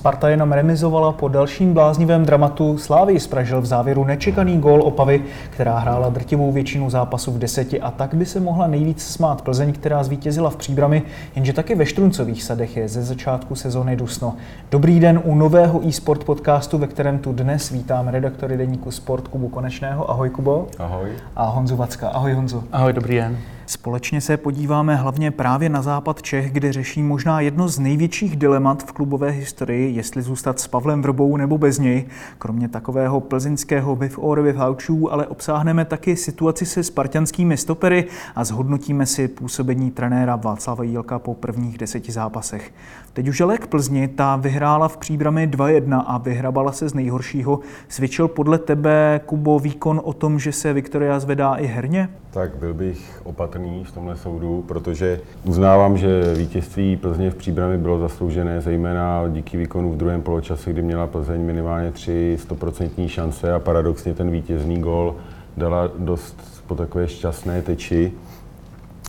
Sparta jenom remizovala po dalším bláznivém dramatu. Slávy spražil v závěru nečekaný gól Opavy, která hrála drtivou většinu zápasu v deseti a tak by se mohla nejvíc smát Plzeň, která zvítězila v příbrami, jenže taky ve Štruncových sadech je ze začátku sezóny dusno. Dobrý den u nového e-sport podcastu, ve kterém tu dnes vítám redaktory deníku Sport Kubu Konečného. Ahoj Kubo. Ahoj. A Honzu Vacka. Ahoj Honzu. Ahoj, dobrý den. Společně se podíváme hlavně právě na západ Čech, kde řeší možná jedno z největších dilemat v klubové historii, jestli zůstat s Pavlem Vrbou nebo bez něj. Kromě takového plzeňského with or with haučů, ale obsáhneme taky situaci se spartianskými stopery a zhodnotíme si působení trenéra Václava Jílka po prvních deseti zápasech. Teď už ale k Plzni, ta vyhrála v příbrami 2-1 a vyhrabala se z nejhoršího. Svědčil podle tebe, Kubo, výkon o tom, že se Viktoria zvedá i herně? Tak byl bych opatrný v tomhle soudu, protože uznávám, že vítězství Plzně v příbrami bylo zasloužené, zejména díky výkonu v druhém poločase, kdy měla Plzeň minimálně tři stoprocentní šance a paradoxně ten vítězný gol dala dost po takové šťastné teči.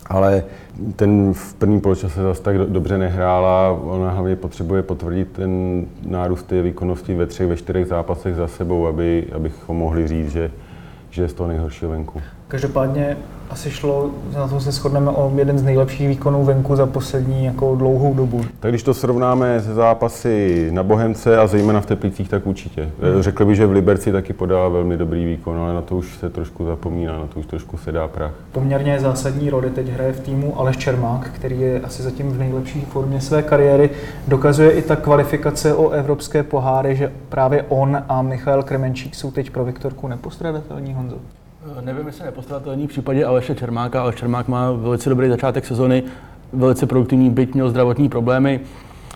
Ale ten v prvním poločase zase tak dobře nehrála. Ona hlavně potřebuje potvrdit ten nárůst té výkonnosti ve třech, ve čtyřech zápasech za sebou, aby, abychom mohli říct, že, že je z toho nejhoršího venku. Každopádně asi šlo, na tom se shodneme, o jeden z nejlepších výkonů venku za poslední jako dlouhou dobu. Tak když to srovnáme se zápasy na Bohemce a zejména v Teplicích, tak určitě. Hmm. Řekl bych, že v Liberci taky podala velmi dobrý výkon, ale na to už se trošku zapomíná, na to už trošku se dá prach. Poměrně zásadní roli teď hraje v týmu Aleš Čermák, který je asi zatím v nejlepší formě své kariéry. Dokazuje i ta kvalifikace o evropské poháry, že právě on a Michal Kremenčík jsou teď pro Viktorku nepostradatelní, Honzo. Nevím, jestli nepostradatelný v případě Aleše Čermáka. Aleš Čermák má velice dobrý začátek sezony, velice produktivní, byť měl zdravotní problémy.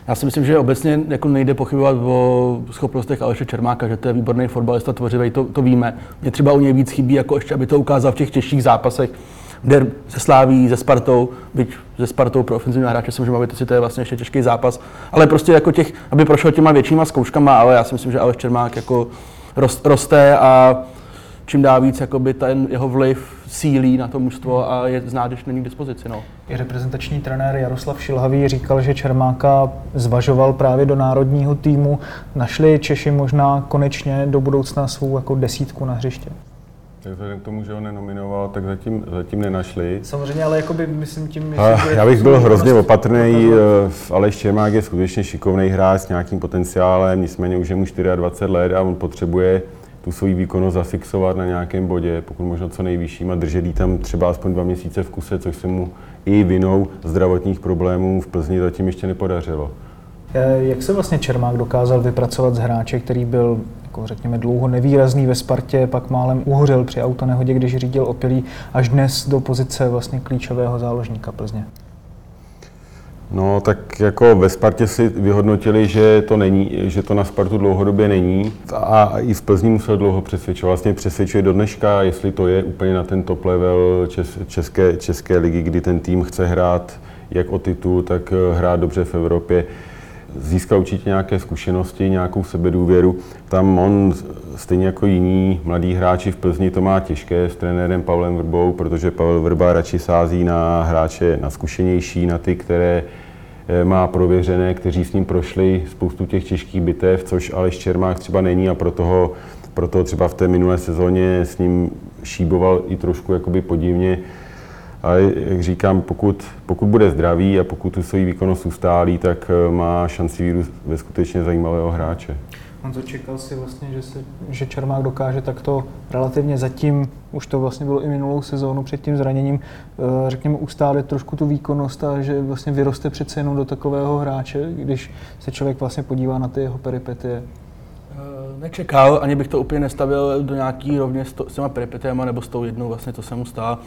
Já si myslím, že obecně jako nejde pochybovat o schopnostech Aleše Čermáka, že to je výborný fotbalista, tvořivý, to, to víme. Mě třeba u něj víc chybí, jako ještě, aby to ukázal v těch těžších zápasech, kde se Sláví, se Spartou, byť se Spartou pro ofenzivní hráče se můžeme bavit, to je vlastně ještě těžký zápas, ale prostě jako těch, aby prošel těma většíma zkouškama, ale já si myslím, že Aleš Čermák jako roste a čím dá víc jakoby ten jeho vliv sílí na to mužstvo a je znát, když není k dispozici. No. I reprezentační trenér Jaroslav Šilhavý říkal, že Čermáka zvažoval právě do národního týmu. Našli Češi možná konečně do budoucna svou jako desítku na hřiště? Tak vzhledem k tomu, že ho nenominoval, tak zatím, zatím nenašli. Samozřejmě, ale jakoby myslím tím, že... Já bych byl hrozně opatrný. Eh, Aleš Čermák je skutečně šikovný hráč s nějakým potenciálem, nicméně už je mu 24 let a on potřebuje tu svoji výkonnost zafixovat na nějakém bodě, pokud možno co nejvyšším a držet tam třeba aspoň dva měsíce v kuse, což se mu i vinou zdravotních problémů v Plzni zatím ještě nepodařilo. Eh, jak se vlastně Čermák dokázal vypracovat z hráče, který byl jako řekněme dlouho nevýrazný ve Spartě, pak málem uhořel při autonehodě, když řídil opilý, až dnes do pozice vlastně klíčového záložníka Plzně? No, tak jako ve Spartě si vyhodnotili, že to není, že to na Spartu dlouhodobě není a i v Plzni musel dlouho přesvědčovat. Vlastně přesvědčuje do dneška, jestli to je úplně na ten top level české, české ligy, kdy ten tým chce hrát jak o titul, tak hrát dobře v Evropě. Získal určitě nějaké zkušenosti, nějakou sebedůvěru. Tam on, stejně jako jiní mladí hráči v Plzni, to má těžké s trenérem Pavlem Vrbou, protože Pavel Vrba radši sází na hráče na zkušenější, na ty, které eh, má prověřené, kteří s ním prošli spoustu těch těžkých bitev, což Aleš Čermák třeba není a proto ho, proto třeba v té minulé sezóně s ním šíboval i trošku jakoby podivně. Ale jak říkám, pokud, pokud bude zdravý a pokud tu svoji výkonnost ustálí, tak eh, má šanci vyrůst ve skutečně zajímavého hráče. Honzo, čekal si vlastně, že, se, že Čermák dokáže takto relativně zatím, už to vlastně bylo i minulou sezónu před tím zraněním, eh, řekněme, ustálit trošku tu výkonnost a že vlastně vyroste přece jenom do takového hráče, když se člověk vlastně podívá na ty jeho peripetie? Eh, nečekal, ani bych to úplně nestavil do nějaký rovně s, to, s těma peripetiema nebo s tou jednou vlastně, co se mu stalo.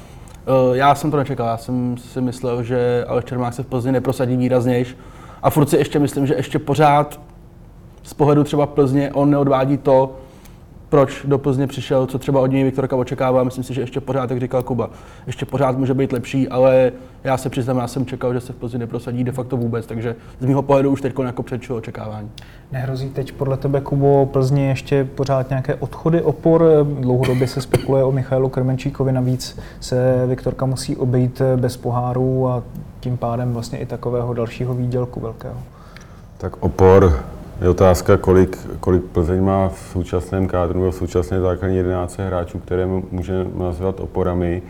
Eh, já jsem to nečekal, já jsem si myslel, že Aleš Čermák se v Plzni neprosadí výraznějš. A furt si ještě myslím, že ještě pořád z pohledu třeba Plzně on neodvádí to, proč do Plzně přišel, co třeba od něj Viktorka očekává. Myslím si, že ještě pořád, jak říkal Kuba, ještě pořád může být lepší, ale já se přiznám, já jsem čekal, že se v Plzni neprosadí de facto vůbec, takže z mého pohledu už teď jako předčil očekávání. Nehrozí teď podle tebe, Kubo, Plzni ještě pořád nějaké odchody opor? Dlouhodobě se spekuluje o Michailu Krmenčíkovi, navíc se Viktorka musí obejít bez pohárů a tím pádem vlastně i takového dalšího výdělku velkého. Tak opor je otázka, kolik, kolik Plzeň má v současném kádru nebo v současné základní 11 hráčů, které může nazvat oporami.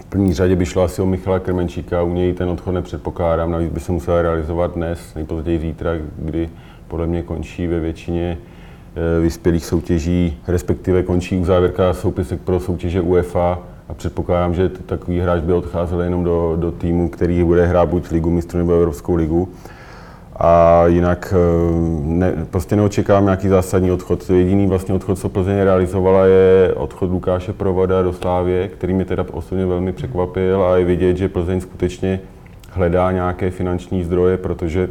V první řadě by šlo asi o Michala Krmenčíka, u něj ten odchod nepředpokládám, navíc by se musel realizovat dnes, nejpozději zítra, kdy podle mě končí ve většině eh, vyspělých soutěží, respektive končí u závěrka soupisek pro soutěže UEFA a předpokládám, že takový hráč by odcházel jenom do, do týmu, který bude hrát buď ligu mistrů nebo Evropskou ligu. A jinak eh, ne, prostě neočekávám nějaký zásadní odchod. Jediný vlastně odchod, co Plzeň realizovala, je odchod Lukáše Provoda do Slávě, který mě teda osobně velmi překvapil a je vidět, že Plzeň skutečně hledá nějaké finanční zdroje, protože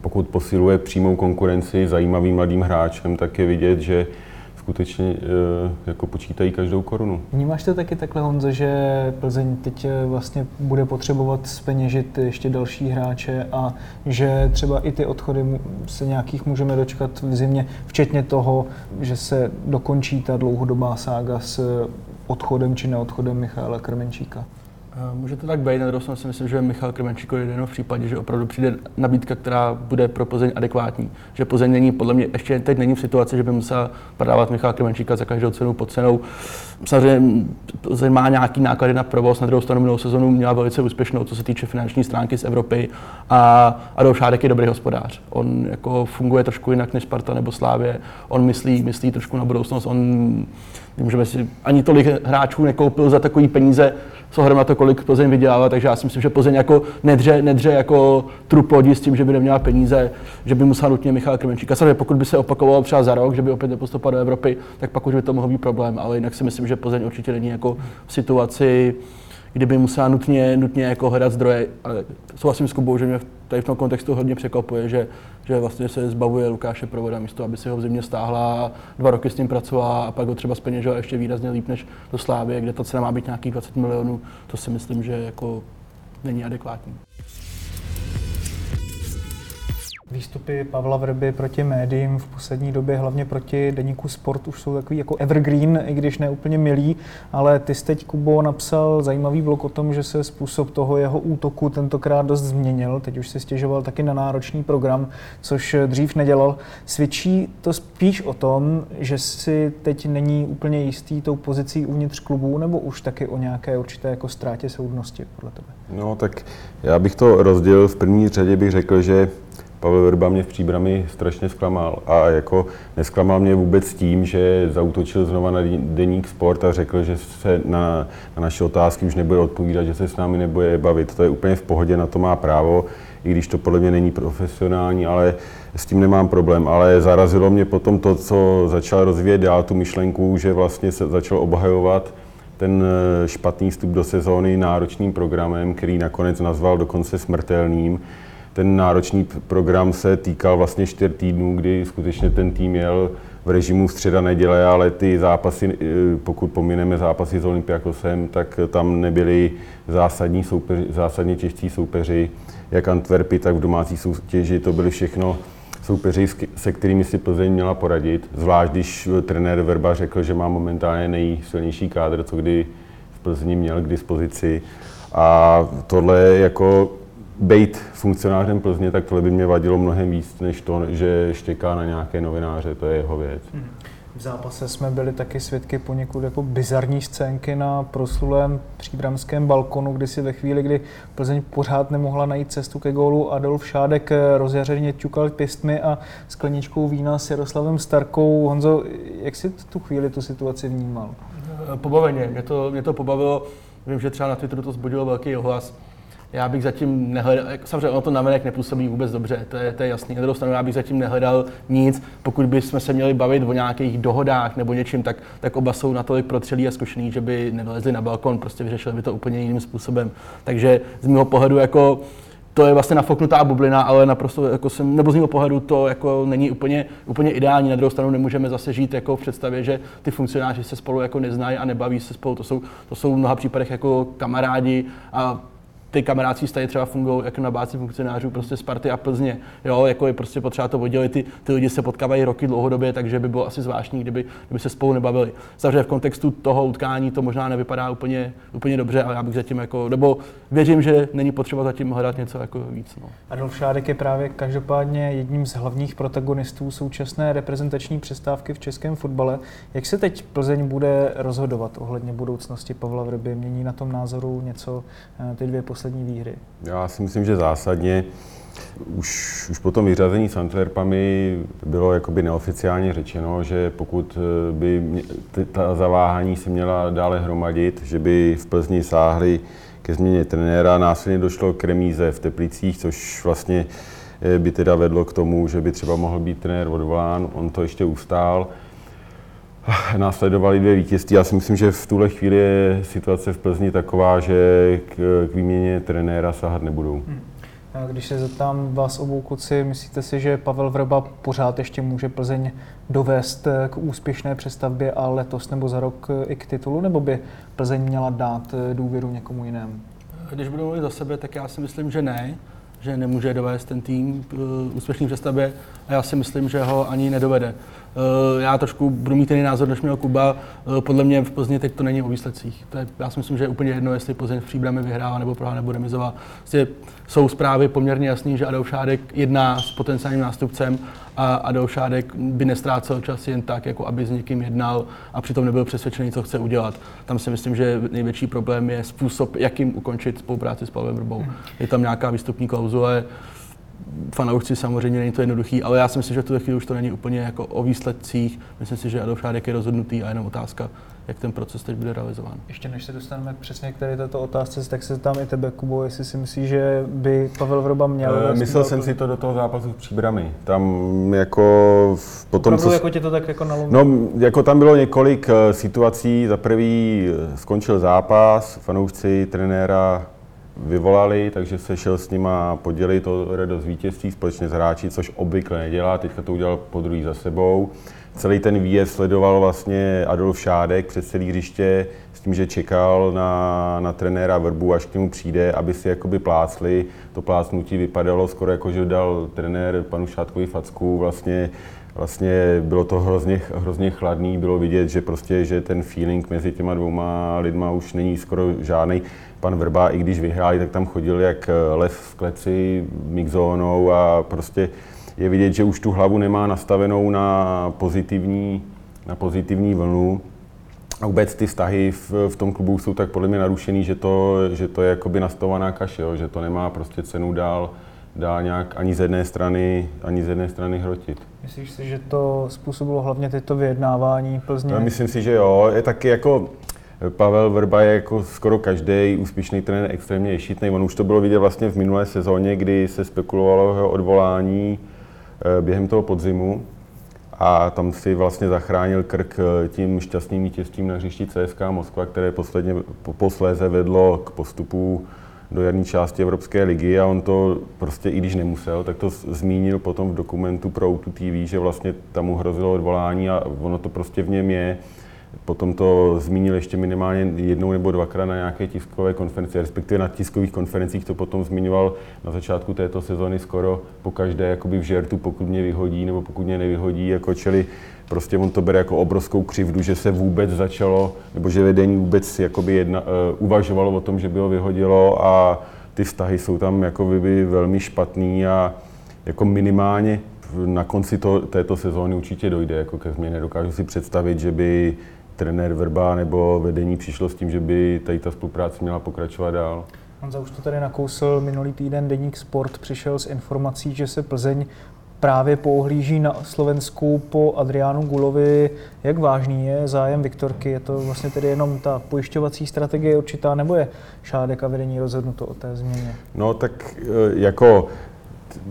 pokud posiluje přímou konkurenci zajímavým mladým hráčem, tak je vidět, že skutečně eh, jako počítají každou korunu. Vnímáš to taky takhle, Honzo, že Plzeň teď eh, vlastně bude potřebovat speněžit ještě další hráče a že třeba i ty odchody se nějakých můžeme dočkat v zimě, včetně toho, že se dokončí ta dlouhodobá sága s odchodem či neodchodem Michala Krmenčíka? Může to tak být, na druhou si myslím, že Michal Krmenčíko je jenom v případě, že opravdu přijde nabídka, která bude pro Plzeň adekvátní. Že Plzeň není, podle mě, ještě teď není v situaci, že by musel prodávat Michal Krmenčíka za každou cenu pod cenou. Samozřejmě Plzeň má nějaký náklady na provoz, na druhou stranu minulou sezonu měla velice úspěšnou, co se týče finanční stránky z Evropy a Adolf Šádek je dobrý hospodář. On jako funguje trošku jinak než Sparta nebo Slávě, on myslí, myslí trošku na budoucnost, on můžeme si ani tolik hráčů nekoupil za takový peníze, s ohledem na to, kolik Plzeň vydělává, takže já si myslím, že Plzeň jako nedře, nedře jako trup lodi s tím, že by neměla peníze, že by musela nutně Michal Krmenčík. Samozřejmě pokud by se opakovalo třeba za rok, že by opět nepostupoval do Evropy, tak pak už by to mohl být problém, ale jinak si myslím, že Plzeň určitě není jako v situaci, kdyby musela nutně, nutně jako hledat zdroje. Ale souhlasím s Kubou, že mě tady v tom kontextu hodně překvapuje, že, že vlastně se zbavuje Lukáše Provoda místo, aby si ho v zimě stáhla, dva roky s ním pracovala a pak ho třeba speněžila ještě výrazně líp než do Slávy, kde ta cena má být nějakých 20 milionů. To si myslím, že jako není adekvátní. Výstupy Pavla Vrby proti médiím v poslední době, hlavně proti deníku Sport, už jsou takový jako evergreen, i když ne úplně milý, ale ty jsi teď, Kubo, napsal zajímavý blok o tom, že se způsob toho jeho útoku tentokrát dost změnil. Teď už se stěžoval taky na náročný program, což dřív nedělal. Svědčí to spíš o tom, že si teď není úplně jistý tou pozicí uvnitř klubu, nebo už taky o nějaké určité jako ztrátě soudnosti podle tebe? No tak já bych to rozdělil. V první řadě bych řekl, že Pavel Verba mě v příbrami strašně zklamal. A jako nesklamal mě vůbec tím, že zautočil znova na deník sport a řekl, že se na, na naše otázky už nebude odpovídat, že se s námi nebude bavit. To je úplně v pohodě, na to má právo, i když to podle mě není profesionální, ale s tím nemám problém. Ale zarazilo mě potom to, co začal rozvíjet dál, tu myšlenku, že vlastně se začal obhajovat ten eh, špatný vstup do sezóny náročným programem, který nakonec nazval dokonce smrtelným ten náročný program se týkal vlastně čtyř týdnů, kdy skutečně ten tým jel v režimu středa neděle, ale ty zápasy, eh, pokud pomineme zápasy s Olympiakosem, tak tam nebyly zásadní soupeři, zásadně těžcí soupeři, jak Antwerpy, tak v domácí soutěži, to byly všechno soupeři, se kterými si Plzeň měla poradit, zvlášť když trenér Verba řekl, že má momentálně nejsilnější kádr, co kdy v Plzni měl k dispozici. A tohle jako být funkcionářem Plzně, tak tohle by mě vadilo mnohem víc, než to, že štěká na nějaké novináře, to je jeho věc. Hmm. V zápase jsme byli taky svědky poněkud jako bizarní scénky na proslulém příbramském balkonu, kdy si ve chvíli, kdy Plzeň pořád nemohla najít cestu ke gólu, Adolf Šádek rozjařeně ťukal pěstmi a skleničkou vína s Jaroslavem Starkou. Honzo, jak jsi tu chvíli tu situaci vnímal? Pobaveně, mě to, mě to pobavilo. Vím, že třeba na Twitteru to zbudilo velký ohlas já bych zatím nehledal, samozřejmě ono to navenek nepůsobí vůbec dobře, to je, to je jasný. Na druhou stranu já bych zatím nehledal nic, pokud bychom se měli bavit o nějakých dohodách nebo něčím, tak, tak oba jsou natolik protřelí a zkušený, že by nevylezli na balkon, prostě vyřešili by to úplně jiným způsobem. Takže z mého pohledu jako to je vlastně nafoknutá bublina, ale naprosto jako jsem, nebo z mého pohledu to jako není úplně, úplně ideální. Na druhou stranu nemůžeme zase žít jako v představě, že ty funkcionáři se spolu jako neznají a nebaví se spolu. To jsou, to jsou v mnoha případech jako kamarádi a ty kamarádské vztahy třeba fungují jako na bázi funkcionářů prostě Sparty a Plzně. Jo, jako je prostě potřeba to oddělit, ty, ty lidi se potkávají roky dlouhodobě, takže by bylo asi zvláštní, kdyby, kdyby se spolu nebavili. Takže v kontextu toho utkání to možná nevypadá úplně, úplně dobře, ale já bych zatím jako, nebo věřím, že není potřeba zatím hledat něco jako víc. No. Adolf Šádek je právě každopádně jedním z hlavních protagonistů současné reprezentační přestávky v českém fotbale. Jak se teď Plzeň bude rozhodovat ohledně budoucnosti Pavla Vrby? Mění na tom názoru něco eh, ty dvě poslední výhry? Já si myslím, že zásadně už, už po tom vyřazení s Antwerpami bylo jakoby neoficiálně řečeno, že pokud eh, by ta zaváhání se měla dále hromadit, že by v Plzni sáhli ke změně trenéra. Následně došlo k remíze v Teplicích, což vlastně eh, by teda vedlo k tomu, že by třeba mohl být trenér odvolán. On to ještě ustál. Následovali dvě vítězství. Já si myslím, že v tuhle chvíli je situace v Plzni taková, že k, k výměně trenéra sahat nebudou. Hmm. Když se zeptám vás obou kluci, myslíte si, že Pavel Vrba pořád ještě může Plzeň dovést k úspěšné přestavbě a letos nebo za rok i k titulu, nebo by Plzeň měla dát důvěru někomu jinému? Když budu mluvit za sebe, tak já si myslím, že ne, že nemůže dovést ten tým k úspěšný přestavbě a já si myslím, že ho ani nedovede. Eh, já trošku budu mít jiný názor, než měl Kuba. Eh, podle mě v Plzni teď to není o výsledcích. To je, já si myslím, že je úplně jedno, jestli Plzeň v příbrami vyhrává nebo prohrá nebo remizová. Vlastně jsou zprávy poměrně jasné, že Adolf Šádek jedná s potenciálním nástupcem a Adolf Šádek by nestrácel čas jen tak, jako aby s někým jednal a přitom nebyl přesvědčený, co chce udělat. Tam si myslím, že největší problém je způsob, jakým ukončit spolupráci s Pavlem Vrbou. Je tam nějaká výstupní klauzule, fanoušci samozřejmě není to jednoduchý, ale já si myslím, že v tuto chvíli už to není úplně jako o výsledcích. Myslím si, že Adolf Šádek je rozhodnutý a jenom otázka, jak ten proces teď bude realizován. Ještě než se dostaneme přesně k tady této otázce, tak se tam i tebe, Kubo, jestli si myslíš, že by Pavel Vroba měl... E, myslel jsem si to do toho zápasu v Příbrami. Tam jako potom, Opravdu, co... jako tě to tak jako nalomí? No, jako tam bylo několik eh, situací. Za prvý eh, skončil zápas, fanoušci trenéra vyvolali, takže se šel s nima podělit o radost vítězství společně s hráči, což obvykle nedělá, teďka to udělal po druhý za sebou. Celý ten výjezd sledoval vlastně Adolf Šádek přes celý hřiště s tím, že čekal na, na trenéra Vrbu, až k němu přijde, aby si jakoby plácli. To plácnutí vypadalo skoro jako, že dal trenér panu Šádkovi facku, vlastně vlastně bylo to hrozně, hrozně chladný, bylo vidět, že prostě, že ten feeling mezi těma dvouma lidma už není skoro žádný. Pan Vrba, i když vyhráli, tak tam chodil jak lev v kleci mixzónou a prostě je vidět, že už tu hlavu nemá nastavenou na pozitivní, na pozitivní vlnu. A vůbec ty vztahy v, v tom klubu jsou tak podle mě narušený, že to, že to je jakoby nastavená kaše, jo? že to nemá prostě cenu dál, dál nějak ani z jedné strany, ani z jedné strany hrotit. Myslíš si, že to způsobilo hlavně tyto vyjednávání Plzně? No, myslím si, že jo. Je taky jako Pavel Vrba je jako skoro každý úspěšný trenér extrémně ješitný. On už to bylo vidět vlastně v minulé sezóně, kdy se spekulovalo jeho odvolání eh, během toho podzimu a tam si vlastně zachránil krk eh, tím šťastným vítězstvím na hřišti CSK Moskva, které posledně, posléze vedlo k postupu do jarní části Evropské ligy a on to prostě, i když nemusel, tak to zmínil potom v dokumentu pro Outu TV, že vlastně tam mu hrozilo odvolání a ono to prostě v něm je. Potom to zmínil ještě minimálně jednou nebo dvakrát na nějaké tiskové konferenci, respektive na tiskových konferencích to potom zmiňoval na začátku této sezony skoro po každé jakoby v žertu, pokud mě vyhodí nebo pokud mě nevyhodí, jako čeli prostě on to bere jako obrovskou křivdu, že se vůbec začalo, nebo že vedení vůbec jakoby jedna, uh, uvažovalo o tom, že by ho vyhodilo a ty vztahy jsou tam jako by velmi špatný a jako minimálně na konci to, této sezóny určitě dojde jako ke změně. Dokážu si představit, že by trenér Verba nebo vedení přišlo s tím, že by tady ta spolupráce měla pokračovat dál. Honza už to tady nakousl. Minulý týden Deník Sport přišel s informací, že se Plzeň právě poohlíží na Slovensku po Adriánu Gulovi. Jak vážný je zájem Viktorky? Je to vlastně tedy jenom ta pojišťovací strategie určitá, nebo je Šádek a vedení rozhodnuto o té změně? No tak e, jako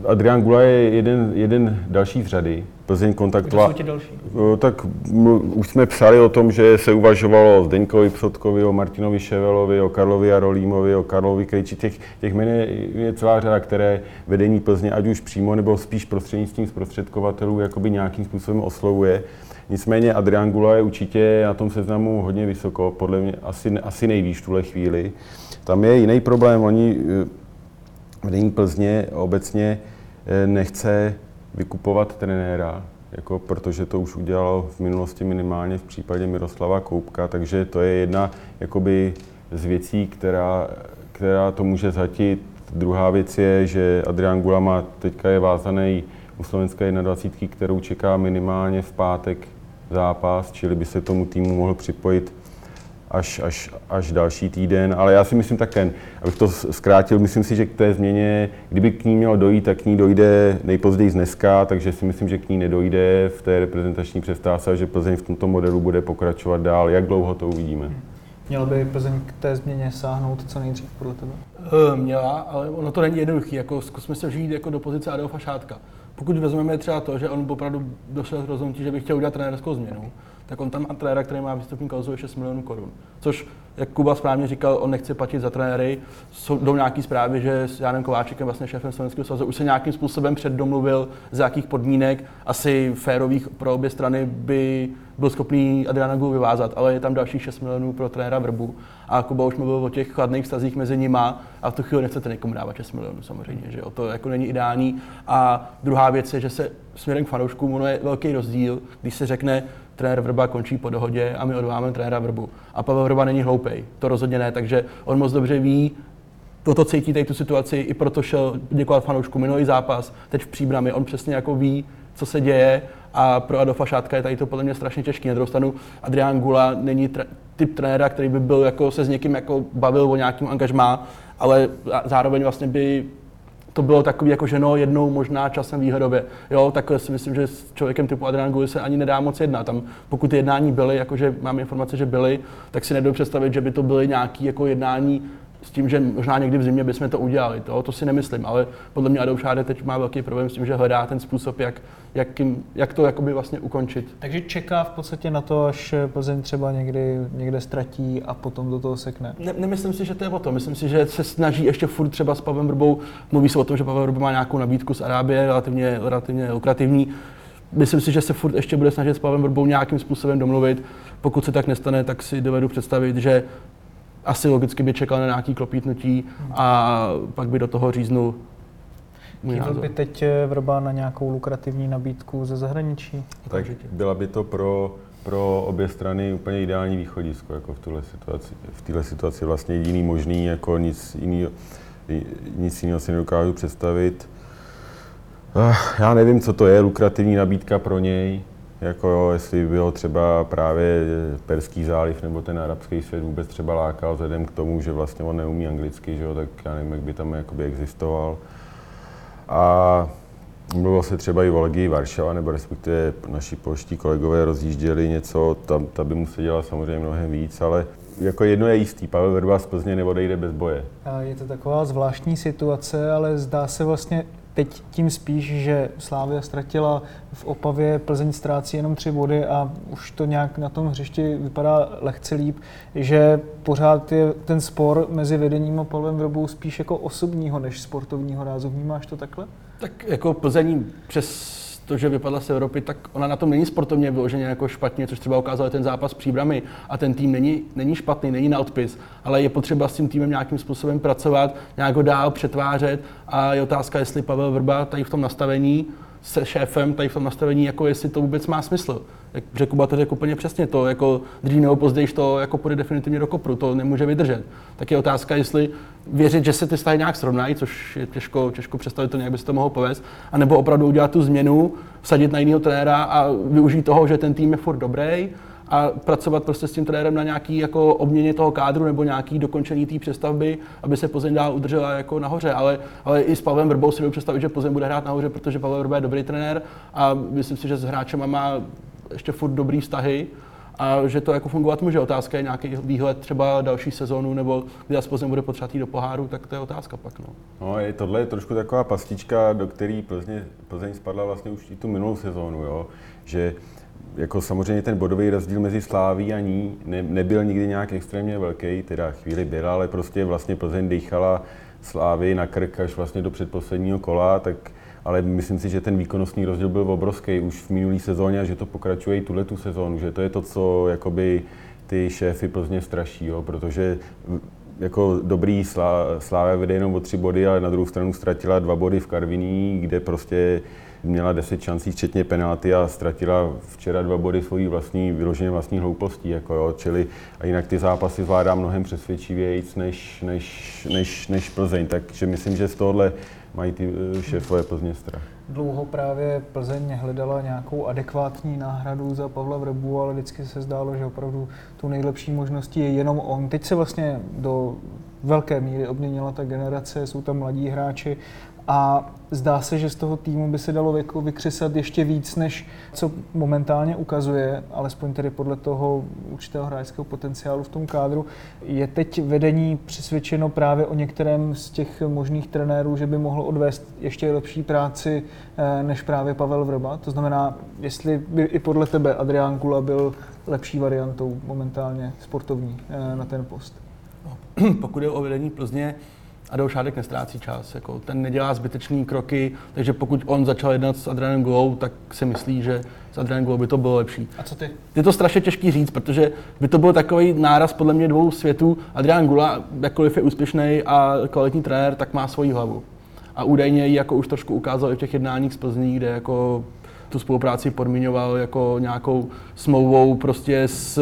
Adrián Gula je jeden, jeden další z řady. Plzeň Kdo kontaktovala. jsou ti další? O, Tak už jsme psali o tom, že se uvažovalo o Zdeňkovi Psotkovi, o Martinovi Ševelovi, o Karlovi Jarolímovi, o Karlovi Krejči. Těch, těch jmen je, je celá řada, které vedení Plzně, ať už přímo nebo spíš prostřednictvím zprostředkovatelů, jakoby nějakým způsobem oslovuje. Nicméně Adrian Gula je určitě na tom seznamu hodně vysoko, podle mě asi, asi nejvíc v tuhle chvíli. Tam je jiný problém, oni vedení Plzně obecně eh, nechce vykupovat trenéra, jako protože to už udělalo v minulosti minimálně v případě Miroslava Koupka, takže to je jedna jakoby, z věcí, která, která to může zhatit. Druhá věc je, že Adrian Gula má, teďka je vázaný u slovenské 21, kterou čeká minimálně v pátek zápas, čili by se tomu týmu mohl připojit až, až, až další týden, ale já si myslím tak ten, abych to zkrátil, myslím si, že k té změně, kdyby k ní mělo dojít, tak k ní dojde nejpozději dneska, takže si myslím, že k ní nedojde v té reprezentační přestávce a že Plzeň v tomto modelu bude pokračovat dál. Jak dlouho to uvidíme? Měl by Plzeň k té změně sáhnout co nejdřív podle tebe? Eh, Měla, ale ono to není jednoduché. Jako zkusme se vžít jako do pozice Adolfa Šátka. Pokud vezmeme třeba to, že on opravdu došel k rozhodnutí, že by chtěl udělat trenérskou změnu, tak on tam má trenéra, který má výstupní kauzu 6 milionů korun. Což, jak Kuba správně říkal, on nechce platit za trenéry. Jsou jdou nějaký zprávy, že s Janem Kováčikem, vlastně šéfem Slovenského svazu, už se nějakým způsobem předdomluvil, z jakých podmínek asi férových pro obě strany by byl schopný Adriana Gulu vyvázat, ale je tam dalších 6 milionů pro trenéra Vrbu. A Kuba už mluvil o těch chladných vztazích mezi nima a v tu chvíli nechcete někomu dávat 6 milionů samozřejmě, že jo? to jako není ideální. A druhá věc je, že se směrem k fanouškům ono je velký rozdíl, když se řekne, trenér Vrba končí po dohodě a my odváme trenéra Vrbu. A Pavel Vrba není hloupej, to rozhodně ne, takže on moc dobře ví, toto cítí tady tu situaci, i proto šel děkovat fanoušku minulý zápas, teď v příbrami, on přesně jako ví, co se děje a pro Adolfa Šátka je tady to podle mě strašně těžké. Na druhou stranu Adrián Gula není typ trenéra, který by byl jako se s někým jako bavil o nějakým angažmá, ale zá- zároveň vlastně by to bylo takový, jako že no, jednou možná časem výhodově. Jo, tak si myslím, že s člověkem typu Adrian Guli se ani nedá moc jednat. Tam, pokud ty jednání byly, jakože mám informace, že byly, tak si nedovedu představit, že by to byly nějaké jako jednání s tím, že možná někdy v zimě bychom to udělali. To, to si nemyslím, ale podle mě Adolf Šáde teď má velký problém s tím, že hledá ten způsob, jak, jak, jim, jak to jakoby vlastně ukončit. Takže čeká v podstatě na to, až Plzeň třeba někdy, někde ztratí a potom do toho sekne. Ne, nemyslím si, že to je o to. Myslím si, že se snaží ještě furt třeba s Pavlem Vrbou. Mluví se o tom, že Pavel Vrba má nějakou nabídku z Arábie, relativně, relativně lukrativní. Myslím si, že se furt ještě bude snažit s Pavlem Vrbou nějakým způsobem domluvit. Pokud se tak nestane, tak si dovedu představit, že asi logicky by čekal na nějaký klopítnutí a pak by do toho říznul můj Kývil by teď eh, Vrba na nějakou lukrativní nabídku ze zahraničí? Tak byla by to pro, pro obě strany úplně ideální východisko, jako v tuhle situaci. V téhle situaci vlastně jediný možný, jako nic jiného, nic jiného si nedokážu představit. Ah, Já nevím, co to je lukrativní nabídka pro něj, jako jo, jestli by ho třeba právě Perský záliv nebo ten arabský svět vůbec třeba lákal vzhledem k tomu, že vlastně on neumí anglicky, že jo, tak já nevím, jak by tam jakoby existoval. A mluvilo se třeba i o Legii Varšava, nebo respektive naši polští kolegové rozjížděli něco, tam ta by musel dělat samozřejmě mnohem víc, ale jako jedno je jistý, Pavel Verba z Plzně neodejde bez boje. A Je to taková zvláštní situace, ale zdá se vlastně teď tím spíš, že Slávia ztratila v Opavě, Plzeň ztrácí jenom tři body a už to nějak na tom hřišti vypadá lehce líp, že pořád je ten spor mezi vedením a Pavlem Vrbou spíš jako osobního než sportovního rázu. Vnímáš to takhle? Tak jako Plzeň přes to, že vypadla z Evropy, tak ona na tom není sportovně vyloženě jako špatně, což třeba ukázal ten zápas s příbrami. A ten tým není, není špatný, není na odpis, ale je potřeba s tím týmem nějakým způsobem pracovat, nějak ho dál přetvářet a je otázka, jestli Pavel Vrba tady v tom nastavení se šéfem tady v tom nastavení, jako jestli to vůbec má smysl. Jak řekl Kuba to řekl úplně přesně, to jako dřív nebo později to jako půjde definitivně do kopru, to nemůže vydržet. Tak je otázka, jestli věřit, že se ty vztahy nějak srovnají, což je těžko, těžko představit, jak by se to mohlo povést, anebo opravdu udělat tu změnu, vsadit na jiného trenéra a využít toho, že ten tým je furt dobrý a pracovat prostě s tím trenérem na nějaký jako obměně toho kádru nebo nějaký dokončení té přestavby, aby se Plzeň dál udržela jako nahoře. Ale, ale i s Pavlem Vrbou si dovedu představit, že Plzeň bude hrát nahoře, protože Pavel Vrba je dobrý trenér a myslím si, že s hráčem má ještě furt dobrý vztahy a že to jako fungovat může. Otázka je nějaký výhled třeba další sezónu, nebo kdy Plzeň bude potřebovat do poháru, tak to je otázka pak. No. No, je, tohle je trošku taková pastička, do které Plzeň, Plzeň spadla vlastně už i tu minulou sezónu, jo? že jako samozřejmě ten bodový rozdíl mezi Sláví a ní ne, nebyl nikdy nějak extrémně velký, teda chvíli byl, ale prostě vlastně Plzeň dýchala Slávy na krk až vlastně do předposledního kola, tak ale myslím si, že ten výkonnostní rozdíl byl obrovský už v minulé sezóně a že to pokračuje i tuhle tu sezónu, že to je to, co jakoby ty šéfy Plzně straší, jo, protože jako dobrý Slávě vede jenom o tři body, ale na druhou stranu ztratila dva body v Karviní, kde prostě měla 10 šancí, včetně penalty a ztratila včera dva body svojí vlastní, vyloženě vlastní hloupostí. Jako jo. Čili a jinak ty zápasy zvládá mnohem přesvědčivějíc než, než, než, než Plzeň. Takže myslím, že z tohohle mají ty eh, šéfové Plzně strach. Dlouho právě Plzeň hledala nějakou adekvátní náhradu za Pavla Vrbu, ale vždycky se zdálo, že opravdu tu nejlepší možností je jenom on. Teď se vlastně do velké míry obměnila ta generace, jsou tam mladí hráči a zdá se, že z toho týmu by se dalo vykřesat ještě víc, než co momentálně ukazuje, alespoň tedy podle toho určitého hráčského potenciálu v tom kádru. Je teď vedení přesvědčeno právě o některém z těch možných trenérů, že by mohl odvést ještě lepší práci eh, než právě Pavel Vrba? To znamená, jestli by i podle tebe Adrián Kula byl lepší variantou momentálně sportovní eh, na ten post? Pokud je o vedení Plzně, Adolf Šádek nestrácí čas, jako ten nedělá zbytečné kroky, takže pokud on začal jednat s Adrianem Gulou, tak si myslí, že s Adrianem Gulou by to bylo lepší. A co ty? Je to strašně těžký říct, protože by to byl takový náraz podle mě dvou světů. Adrian Gula, jakkoliv je úspěšný a kvalitní trenér, tak má svoji hlavu. A údajně ji jako už trošku ukázal i v těch jednáních z Plzní, kde jako tu spolupráci podmiňoval jako nějakou smlouvou prostě s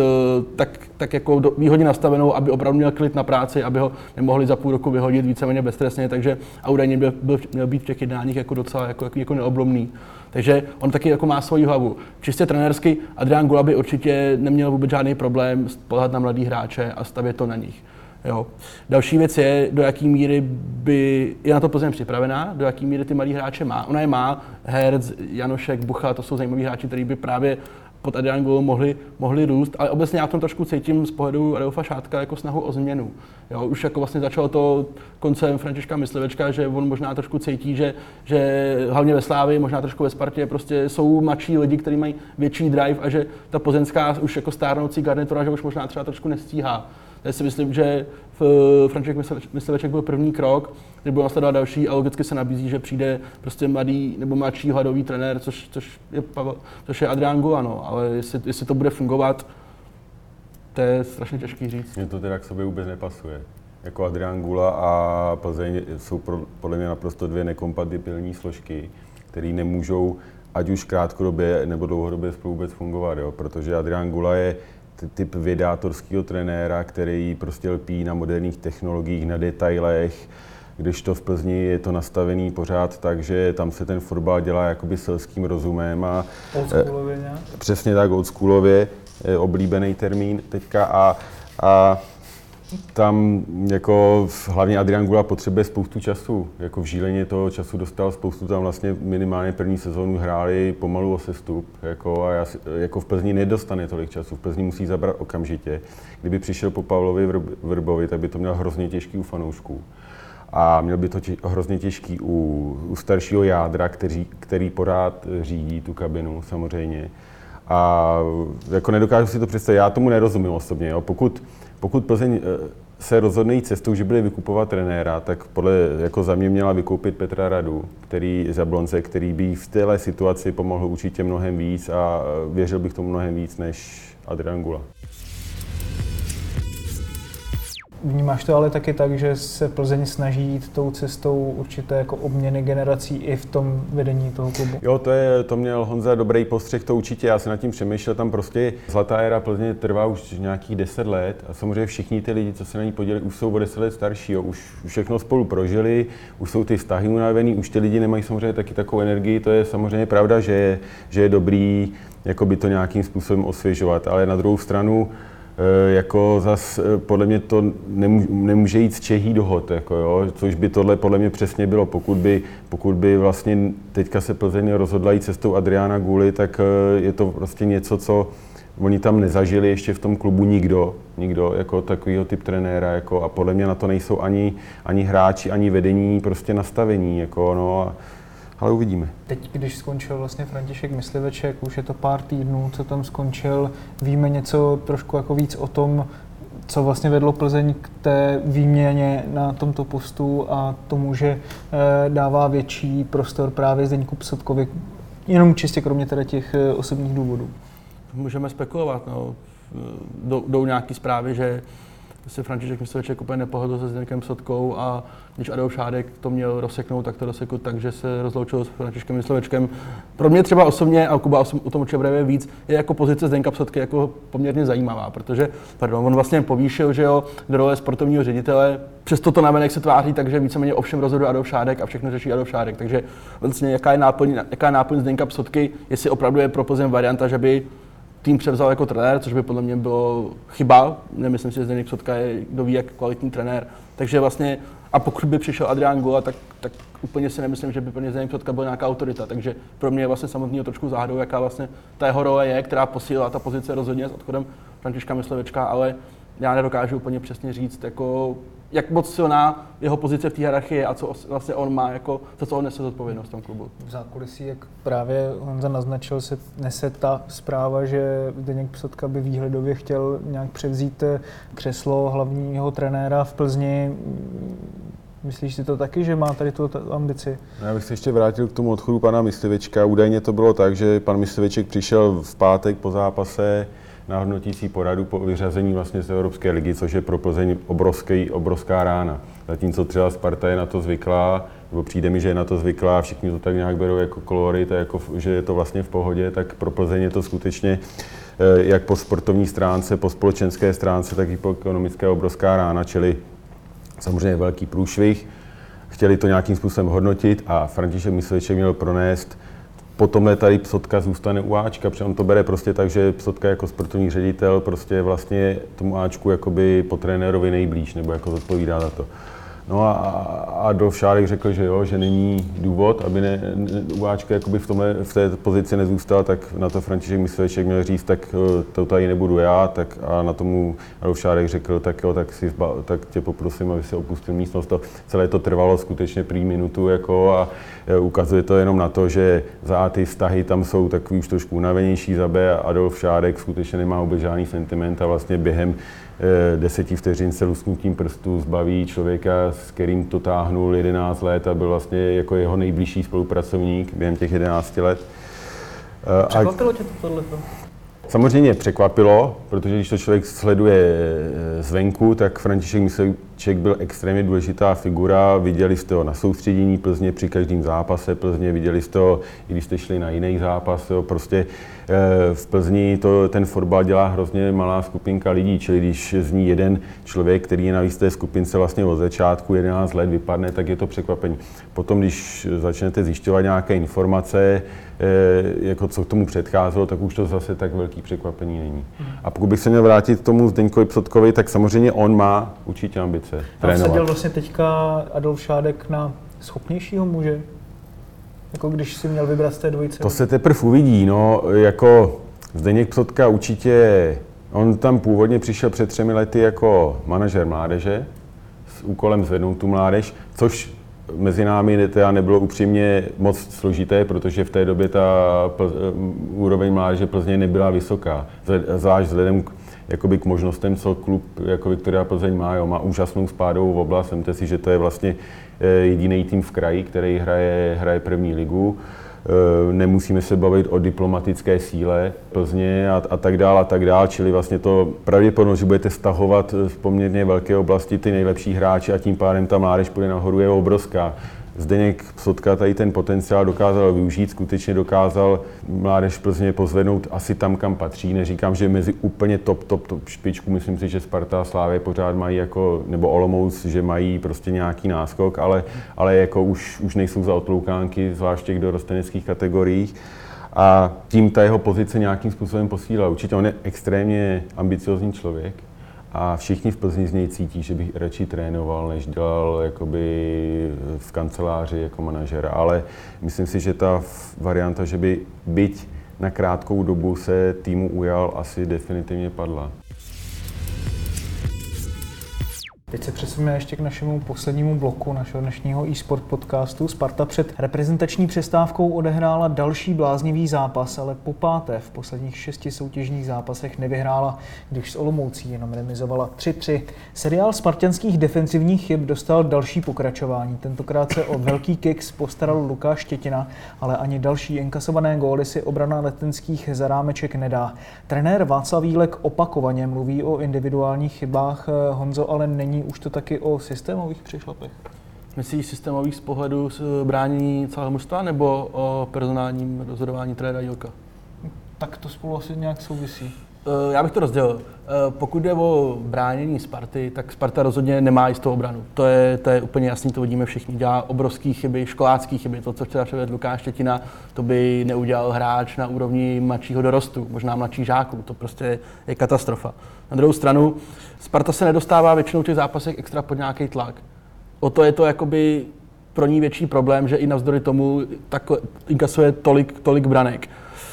tak, tak jako do, výhodně nastavenou, aby opravdu měl klid na práci, aby ho nemohli za půl roku vyhodit víceméně beztrestně, takže a údajně byl, byl, měl být v těch jednáních jako docela jako, jako neoblomný. Takže on taky jako má svoji hlavu. Čistě trenérsky Adrián Gula by určitě neměl vůbec žádný problém spolehat na mladý hráče a stavět to na nich. Jo. Další věc je, do jaké míry by, je na to Plzeň připravená, do jaké míry ty malí hráče má. Ona je má, Herz, Janošek, Bucha, to jsou zajímaví hráči, kteří by právě pod Adrian Golo mohli, mohli růst, ale obecně já v tom trošku cítím z pohledu Adolfa Šátka jako snahu o změnu. Jo, už jako vlastně začalo to koncem Františka Myslivečka, že on možná trošku cítí, že, že hlavně ve Slávii, možná trošku ve Spartě, prostě jsou mladší lidi, kteří mají větší drive a že ta pozemská už jako stárnoucí garnitura, že už možná třeba trošku nestíhá. Já si myslím, že v František Mysliveček byl první krok, kdy budou následovat další a logicky se nabízí, že přijde prostě mladý nebo mladší hladový trenér, což, což, je, Pavel, což je Adrián Gula, no. ale jestli, jestli to bude fungovat, to je strašně těžký říct. Mně to teda k sobě vůbec nepasuje. Jako Adrián Gula a Plzeň jsou pro, podle mě naprosto dvě nekompatibilní složky, které nemůžou ať už krátkodobě nebo dlouhodobě spolu vůbec fungovat, jo? protože Adrián Gula je typ vědátorského trenéra, který prostě lpí na moderních technologiích, na detailech, když to v Plzni je to nastavený pořád tak, že tam se ten fotbal dělá jakoby selským rozumem a Oldschoolově přesně tak oldschoolově, oblíbený termín teďka a, a tam jako hlavně Adrian Gula potřebuje spoustu času. Jako v Žíleně toho času dostal spoustu, tam vlastně minimálně první sezónu hráli pomalu o sestup. Jako, a já, jako v Plzni nedostane tolik času. V Plzni musí zabrat okamžitě. Kdyby přišel po Pavlovi Vrbovi, tak by to měl hrozně těžký u fanoušků. A měl by to tě, hrozně těžký u, u staršího jádra, který, který pořád řídí tu kabinu samozřejmě. A jako nedokážu si to představit, já tomu nerozumím osobně. Jo. Pokud pokud Plzeň eh, se rozhodne jít cestou, že bude vykupovat trenéra, tak podle, jako za mě měla vykoupit Petra Radu, který za Blonce, který by v téhle situaci pomohl určitě mnohem víc a eh, věřil bych tomu mnohem víc než Adrian Gula. Vnímáš to ale taky tak, že se Plzeň snaží jít tou cestou určité jako obměny generací i v tom vedení toho klubu? Jo, to, je, to měl Honza dobrý postřeh, to určitě, já se nad tím přemýšlel, tam prostě zlatá éra Plzeň trvá už nějakých 10 let a samozřejmě všichni ty lidi, co se na ní podělili, už jsou o 10 let starší, jo, už všechno spolu prožili, už jsou ty vztahy unavený, už ty lidi nemají samozřejmě taky takovou energii, to je samozřejmě pravda, že je, že je dobrý to nějakým způsobem osvěžovat, ale na druhou stranu jako zas eh, podle mě to nemůže jít z Čehý dohod, jako jo, což by tohle podle mě přesně bylo, pokud by, pokud by vlastně teďka se Plzeň rozhodla jít cestou Adriana Guly, tak eh, je to prostě něco, co oni tam nezažili ještě v tom klubu nikdo, nikdo jako takovýho typ trenéra, jako, a podle mě na to nejsou ani, ani hráči, ani vedení, prostě nastavení, jako, no, a, ale uvidíme. Teď, když skončil vlastně František Mysliveček, už je to pár týdnů, co tam skončil, víme něco trošku jako víc o tom, co vlastně vedlo Plzeň k té výměně na tomto postu a tomu, že eh, dává větší prostor právě Zdeňku Psotkovi, jenom čistě kromě teda těch eh, osobních důvodů. Můžeme spekulovat. No. Jdou nějaké zprávy, že se František Mysliveček úplně nepohodl se Zdeňkem Sotkou a když Adolf Šádek to měl rozseknout, tak to rozsekl tak, že se rozloučil s Františkem Myslivečkem. Pro mě třeba osobně, a Kuba o tom určitě víc, je jako pozice Zdenka Psotky jako poměrně zajímavá, protože pardon, on vlastně povýšil, že jo, do role sportovního ředitele, přesto to navenek se tváří tak, že víceméně ovšem rozhoduje Adolf Šádek a všechno řeší Adolf Šádek. Takže vlastně jaká je náplň, jaká je náplň Zdenka Psotky, jestli opravdu je pro Plzeň varianta, že by tým převzal jako trenér, což by podle mě bylo chyba. Nemyslím si, že Zdeněk Sotka je, kdo ví, jak kvalitní trenér. Takže vlastně, a pokud by přišel Adrián Gola, tak, tak úplně si nemyslím, že by pro ně Zdeněk Sotka byl nějaká autorita. Takže pro mě je vlastně samotný trošku záhadou, jaká vlastně ta jeho role je, která posílila ta pozice rozhodně s odchodem Františka Myslevečka, ale já nedokážu úplně přesně říct, jako, jak moc silná jeho pozice v té hierarchii je a co vlastně on má, jako, za co on nese zodpovědnost v tom klubu. V zákulisí, jak právě Honza naznačil, se nese ta zpráva, že Zdeněk Psotka by výhledově chtěl nějak převzít eh, křeslo hlavního trenéra v Plzni. Myslíš si to taky, že má tady tu ambici? Já bych se ještě vrátil k tomu odchodu pana Myslivečka. Údajně to bylo tak, že pan Mysliveček přišel v pátek po zápase na hodnotící poradu po vyřazení vlastně z Evropské ligy, což je pro Plzeň obrovský, obrovská rána. Zatímco třeba Sparta je na to zvyklá, nebo přijde mi, že je na to zvyklá, všichni to tak nějak berou jako kolory, to jako, že je to vlastně v pohodě, tak pro Plzeň je to skutečně eh, jak po sportovní stránce, po společenské stránce, tak i po ekonomické obrovská rána, čili samozřejmě velký průšvih. Chtěli to nějakým způsobem hodnotit a František Mysleček měl pronést Potom tady Psotka zůstane u Ačka, protože on to bere prostě tak, že Psotka jako sportovní ředitel prostě vlastně tomu Ačku jakoby po trenérovi nejblíž, nebo jako zodpovídá za to. No a, a do Šárek řekl, že jo, že není důvod, aby ne, ne, Uváčka jakoby v, tomhle, v té pozici nezůstal, tak na to František Mysleček měl říct, tak eh, to tady nebudu já, tak a na tomu Adolf Šárek řekl, tak jo, tak, si zba, tak tě poprosím, aby si opustil místnost. To, celé to trvalo skutečně prý minutu jako a eh, ukazuje to jenom na to, že za ty vztahy tam jsou takový už trošku unavenější za B a Adolf Šárek skutečně nemá vůbec žádný sentiment a vlastně během deseti vteřin se lusknutím prstů zbaví člověka, s kterým to táhnul 11 let a byl vlastně jako jeho nejbližší spolupracovník během těch 11 let. Eh, Překvapilo tě to tohleto? Samozřejmě překvapilo, protože když to člověk sleduje eh, zvenku, tak František Mysleček byl extrémně důležitá figura. Viděli jste ho na soustředění Plzně při každém zápase Plzně, viděli jste ho, i když jste šli na jiný zápas. Jo. Prostě eh, v Plzni to, ten fotbal dělá hrozně malá skupinka lidí, čili když z ní jeden člověk, který je na té skupince vlastně od začátku 11 let vypadne, tak je to překvapení. Potom, když začnete zjišťovat nějaké informace, Eh, jako co k tomu předcházelo, tak už to zase tak velký překvapení není. A pokud bych se měl vrátit k tomu Zdeňkovi Psotkovi, tak samozřejmě on má určitě ambice Tam trénovat. seděl vlastně teďka Adolf Šádek na schopnějšího muže? Jako když si měl vybrat z té dvojice? To se teprve uvidí, no, jako Zdeněk Psotka určitě, on tam původně přišel před třemi lety jako manažer mládeže s úkolem zvednout tu mládež, což mezi námi teda nebylo upřímně moc složité, protože v té době ta pl- úroveň mládeže Plzně nebyla vysoká. Zvlášť vzhledem k, jakoby k možnostem, co klub jako Viktoria Plzeň má. Jo. Má úžasnou spádovou oblast. Vemte si, že to je vlastně eh, jediný tým v kraji, který hraje, hraje první ligu. Eh, nemusíme se bavit o diplomatické síle Plzně a, a tak dále a tak dále, čili vlastně to pravděpodobnost, že budete stahovat v poměrně velké oblasti ty nejlepší hráči a tím pádem ta mládež půjde nahoru je obrovská. Zdeněk Sotka tady ten potenciál dokázal využít, skutečně dokázal mládež Plzně pozvednout asi tam, kam patří. Neříkám, že mezi úplně top, top, top špičku, myslím si, že Sparta a Slávě pořád mají jako, nebo Olomouc, že mají prostě nějaký náskok, ale, ale jako už, už nejsou za otloukánky, zvláště do dorosteneckých kategoriích a tím ta jeho pozice nějakým způsobem posílá. Určitě on je extrémně ambiciozní člověk, a všichni v Plzni z něj cítí, že bych radši trénoval, než dělal jakoby v kanceláři jako manažer. Ale myslím si, že ta varianta, že by byť na krátkou dobu se týmu ujal, asi definitivně padla. Teď se přesuneme ještě k našemu poslednímu bloku našeho dnešního e-sport podcastu. Sparta před reprezentační přestávkou odehrála další bláznivý zápas, ale po páté v posledních šesti soutěžních zápasech nevyhrála, když s Olomoucí jenom remizovala 3-3. Seriál spartianských defensivních chyb dostal další pokračování. Tentokrát se o velký kicks postaral Lukáš Štětina, ale ani další inkasované góly si obrana letenských zarámeček nedá. Trenér Václav Vílek opakovaně mluví o individuálních chybách, Honzo ale není už to taky o systémových přešlapech? Myslíš systémových z pohledu bránění celého mužstva nebo o personálním rozhodování trenéra Jilka? Tak to spolu asi nějak souvisí. Eh, já bych to rozdělil. Eh, pokud jde o bránění Sparty, tak Sparta rozhodně nemá jistou obranu. To je, to je úplně jasný, to vidíme všichni. Dělá obrovské chyby, školácké chyby. To, co včera předvedl Lukáš Štětina, to by neudělal hráč na úrovni mladšího dorostu, možná mladších žáků. To prostě je katastrofa. Na druhou stranu, Sparta se nedostává většinou těch zápasech extra pod nějaký tlak. O to je to jakoby pro ní větší problém, že i navzdory tomu tak inkasuje tolik, tolik branek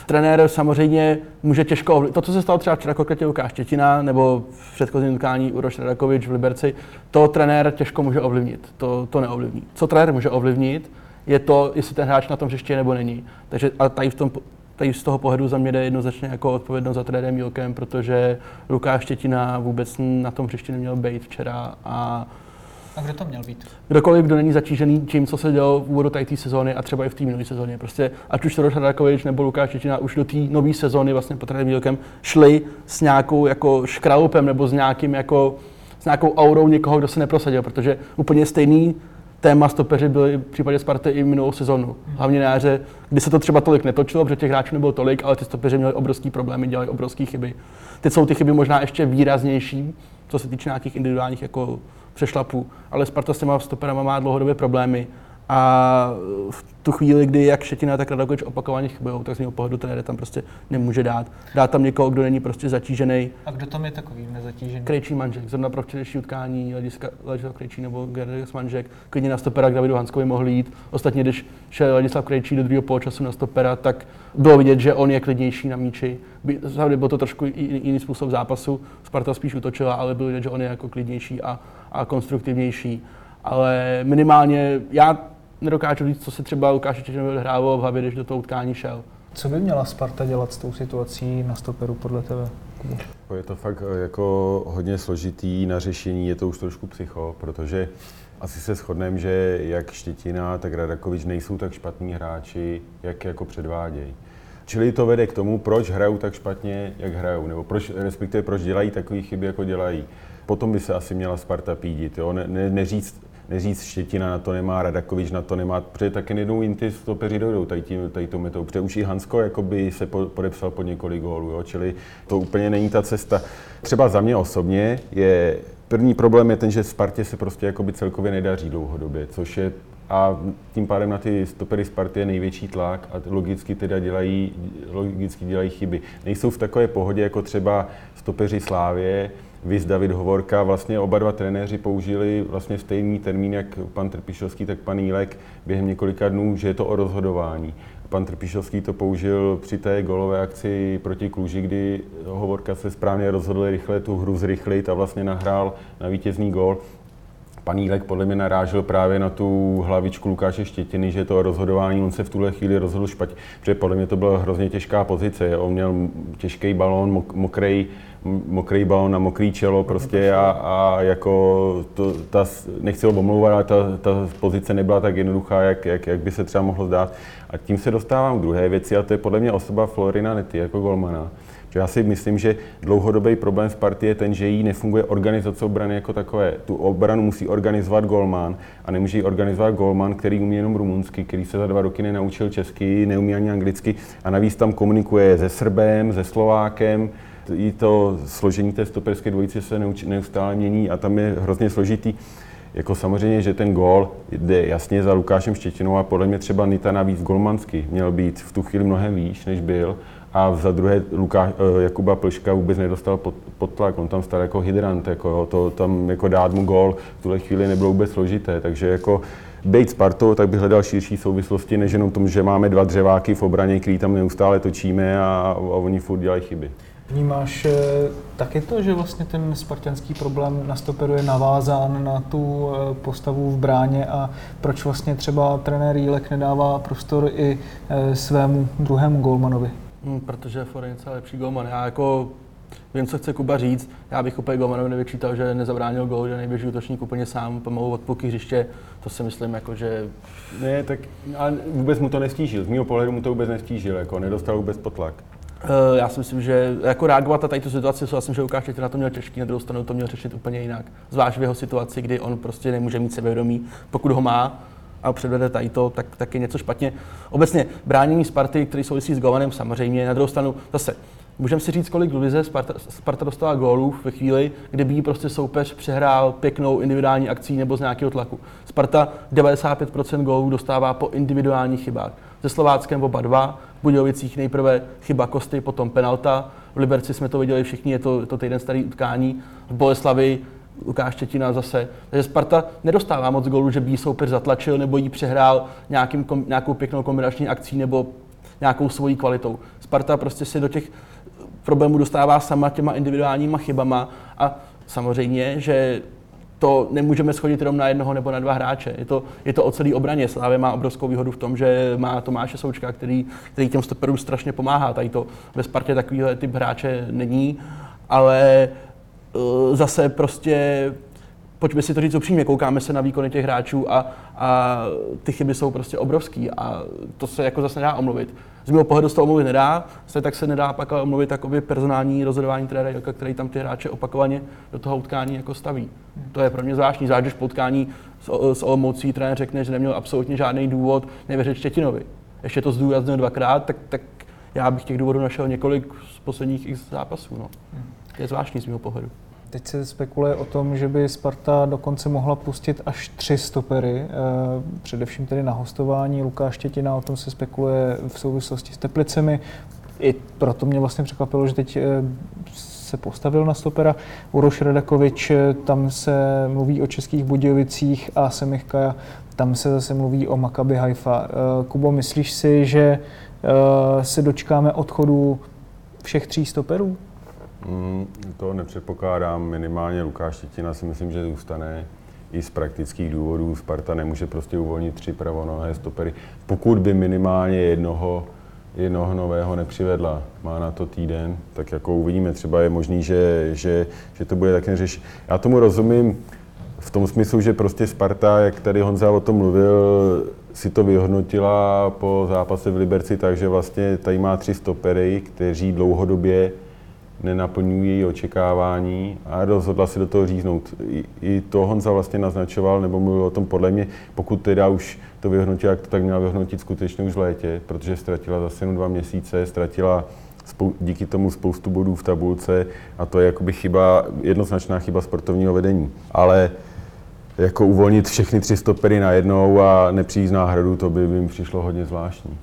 trenér samozřejmě může těžko ovlivnit. To, co se stalo třeba včera konkrétně Lukáš Štětina nebo v předchozím utkání Uroš Radakovič v Liberci, to trenér těžko může ovlivnit. To, to neovlivní. Co trenér může ovlivnit, je to, jestli ten hráč na tom hřiště nebo není. Takže a tady, v tom, tady z toho pohledu za mě jde jednoznačně jako odpovědnost za trenérem Milkem, protože Lukáš Štětina vůbec na tom hřišti neměl být včera a a kdo to měl být? Kdokoliv, kdo není zatížený tím, co se dělo v úvodu té sezóny a třeba i v té minulé sezóně. Prostě ať už Roš Radakovič nebo Lukáš Čečina už do té nové sezóny vlastně pod trenérem šli s nějakou jako škralupem nebo s nějakým jako s nějakou aurou někoho, kdo se neprosadil, protože úplně stejný téma stopeři byly v případě Sparty i minulou sezonu. Hlavně na jaře, kdy se to třeba tolik netočilo, protože těch hráčů nebylo tolik, ale ty stopeři měli obrovský problémy, dělali obrovské chyby. Teď jsou ty chyby možná ještě výraznější, co se týče nějakých individuálních jako přešlapů, ale Sparta s těma stoperama má dlouhodobě problémy a v tu chvíli, kdy jak Šetina, tak Radakovič opakovaně chybují, tak z něho pohledu trenér tam prostě nemůže dát. Dá tam někoho, kdo není prostě zatížený. A kdo tam je takový nezatížený? Krejčí manžek, zrovna pro včerejší utkání Ladislav Krejčí nebo Gerdes manžek, klidně na stopera k Davidu Hanskovi mohl jít. Ostatně, když šel Ladislav Krejčí do druhého poločasu na stopera, tak bylo vidět, že on je klidnější na míči. Byl to trošku jiný způsob zápasu, Sparta spíš utočila, ale bylo vidět, že on je jako klidnější a, a konstruktivnější. Ale minimálně já nedokážu říct, co se třeba Lukáš Čečenovi odhrávalo v hlavě, když do toho utkání šel. Co by měla Sparta dělat s tou situací na stoperu podle tebe? Je to fakt eh, jako hodně složitý na řešení, je to už trošku psycho, protože asi se shodneme, že jak Štětina, tak Radakovič nejsou tak špatní hráči, jak jako předvádějí. Čili to vede k tomu, proč hrajou tak špatně, jak hrajou, nebo proč, respektive proč dělají takové chyby, jako dělají. Potom by se asi měla Sparta pídit, jo? Ne, ne, neříct, neříct Štětina na to nemá, Radakovič na to nemá, protože taky jednou jim ty stopeři dojdou tady, tím, tady to metou, protože už i Hansko jakoby se podepsal pod několik gólů, jo? čili to úplně není ta cesta. Třeba za mě osobně je První problém je ten, že Spartě se prostě jakoby celkově nedaří dlouhodobě, což je a tím pádem na ty stopery Sparty je největší tlak a logicky teda dělají, logicky dělají chyby. Nejsou v takové pohodě jako třeba stopeři Slávě, Vys David Hovorka, vlastně oba dva trenéři použili vlastně stejný termín, jak pan Trpišovský, tak pan Jílek během několika dnů, že je to o rozhodování. Pan Trpišovský to použil při té golové akci proti Kluži, kdy Hovorka se správně rozhodl rychle tu hru zrychlit a vlastně nahrál na vítězný gol. Pan Jílek podle mě narážel právě na tu hlavičku Lukáše Štětiny, že to rozhodování, on se v tuhle chvíli rozhodl špatně, protože podle mě to byla hrozně těžká pozice. On měl těžký balón, mokrý, mokrý balón na mokrý čelo prostě a, a jako to, ta, nechci ho omlouvat, ale ta, ta pozice nebyla tak jednoduchá, jak, jak, jak by se třeba mohlo zdát. A tím se dostávám k druhé věci a to je podle mě osoba Florina Nety jako golmana. Že já si myslím, že dlouhodobý problém v partii je ten, že jí nefunguje organizace obrany jako takové. Tu obranu musí organizovat golman a nemůže ji organizovat golman, který umí jenom rumunsky, který se za dva roky nenaučil česky, neumí ani anglicky a navíc tam komunikuje se Srbem, se Slovákem, i to složení té stoperské dvojice se neustále mění a tam je hrozně složitý. Jako samozřejmě, že ten gól jde jasně za Lukášem Štětinou a podle mě třeba Nita navíc golmansky měl být v tu chvíli mnohem výš, než byl. A za druhé Lukáš, eh, Jakuba Plška vůbec nedostal pod, pod tlak, on tam stal jako hydrant, jako jo, to tam jako dát mu gol v tuhle chvíli nebylo vůbec složité, takže jako být Spartou, tak bych hledal širší souvislosti, než jenom tomu, že máme dva dřeváky v obraně, který tam neustále točíme a, a oni furt dělají chyby. Vnímáš eh, taky to, že vlastně ten spartianský problém na stoperu je navázán na tu eh, postavu v bráně a proč vlastně třeba trenér Jílek nedává prostor i eh, svému druhému golmanovi? Hmm, protože Forenca je lepší golman. Já jako vím, co chce Kuba říct. Já bych úplně golmanovi nevyčítal, že nezabránil gol, že nejběží útočník úplně sám pomalu od půlky hřiště. To si myslím, jako, že Ne, tak ale vůbec mu to nestížil. Z mého pohledu mu to vůbec nestížil, jako nedostal vůbec pod tlak. Eh, Já si myslím, že jako reagovat na tady tu situaci, souhlasím, že Lukáš Štětina to měl těžký, na druhou stranu to měl řešit úplně jinak. Zvlášť v jeho situaci, kdy on prostě nemůže mít sebevědomí, pokud ho má a předvede tady to, tak, tak je něco špatně. Obecně bránění Sparty, který souvisí s Govanem, samozřejmě. Na druhou stranu zase, můžeme si říct, kolik v lize Sparta, Sparta dostala gólů ve chvíli, kdyby jí prostě soupeř přehrál pěknou individuální akcí nebo z nějakého tlaku. Sparta 95% gólů dostává po individuálních chybách. Se Slováckem oba dva, Budějovicích nejprve chyba Kosty, potom penalta. V Liberci jsme to viděli všichni, je to, to týden starý utkání. V Boleslavi Lukáš Štětina zase. Takže Sparta nedostává moc gólů, že by jí soupeř zatlačil nebo jí přehrál nějakým, nějakou pěknou kombinační akcí nebo nějakou svojí kvalitou. Sparta prostě si do těch problémů dostává sama těma individuálníma chybama a samozřejmě, že to nemůžeme schodit jenom na jednoho nebo na dva hráče. Je to, je to o celý obraně. Slávě má obrovskou výhodu v tom, že má Tomáše Součka, který, který těm stoperům strašně pomáhá. Tady to ve Spartě takovýhle typ hráče není, ale uh, zase prostě pojďme si to říct upřímně, koukáme se na výkony těch hráčů a, a ty chyby jsou prostě obrovský a to se jako zase nedá omluvit. Z mého pohledu se to omluvit nedá, se tak se nedá pak omluvit takový personální rozhodování trenéra Jilka, který tam ty hráče opakovaně do toho utkání jako staví. To je pro mě zvláštní, zvlášť když po utkání s, s Olomoucí trenér řekne, že neměl absolutně žádný důvod nevěřit Štětinovi. Ještě to zdůraznil dvakrát, tak, tak já bych těch důvodů našel několik z posledních x zápasů. No. Je zvláštní z mého pohledu. Teď se spekuluje o tom, že by Sparta dokonce mohla pustit až tři stopery, eh, především tedy na hostování. Lukáš Štětina, o tom se spekuluje v souvislosti s Teplicemi. I proto mě vlastně překvapilo, že teď eh, se postavil na stopera. Uroš Radakovič, eh, tam se mluví o českých Budějovicích a Semich Kaja, tam se zase mluví o Maccabi Haifa. Kubo, myslíš si, že se dočkáme odchodu všech tří stoperů? Mm, to nepředpokládám. Minimálně Lukáš Štětina si myslím, že zůstane i z praktických důvodů. Sparta nemůže prostě uvolnit tři pravonohé stopery. Pokud by minimálně jednoho, jednoho nového nepřivedla, má na to týden, tak jako uvidíme. Třeba je možný, že, že, že to bude tak neřeš. Já tomu rozumím v tom smyslu, že prostě Sparta, jak tady Honza o tom mluvil, si to vyhodnotila po zápase v Liberci, takže vlastně tady má tři stopery, kteří dlouhodobě nenaplňují její očekávání a rozhodla si do toho říznout. I, I to Honza vlastně naznačoval, nebo mluvil o tom podle mě, pokud teda už to vyhodnotila, tak měla vyhodnotit skutečně už v létě, protože ztratila zase jenom dva měsíce, ztratila spou- díky tomu spoustu bodů v tabulce a to je jakoby chyba, jednoznačná chyba sportovního vedení. Ale jako uvolnit všechny tři stopery najednou a nepřijít z náhradu, to by mi přišlo hodně zvláštní.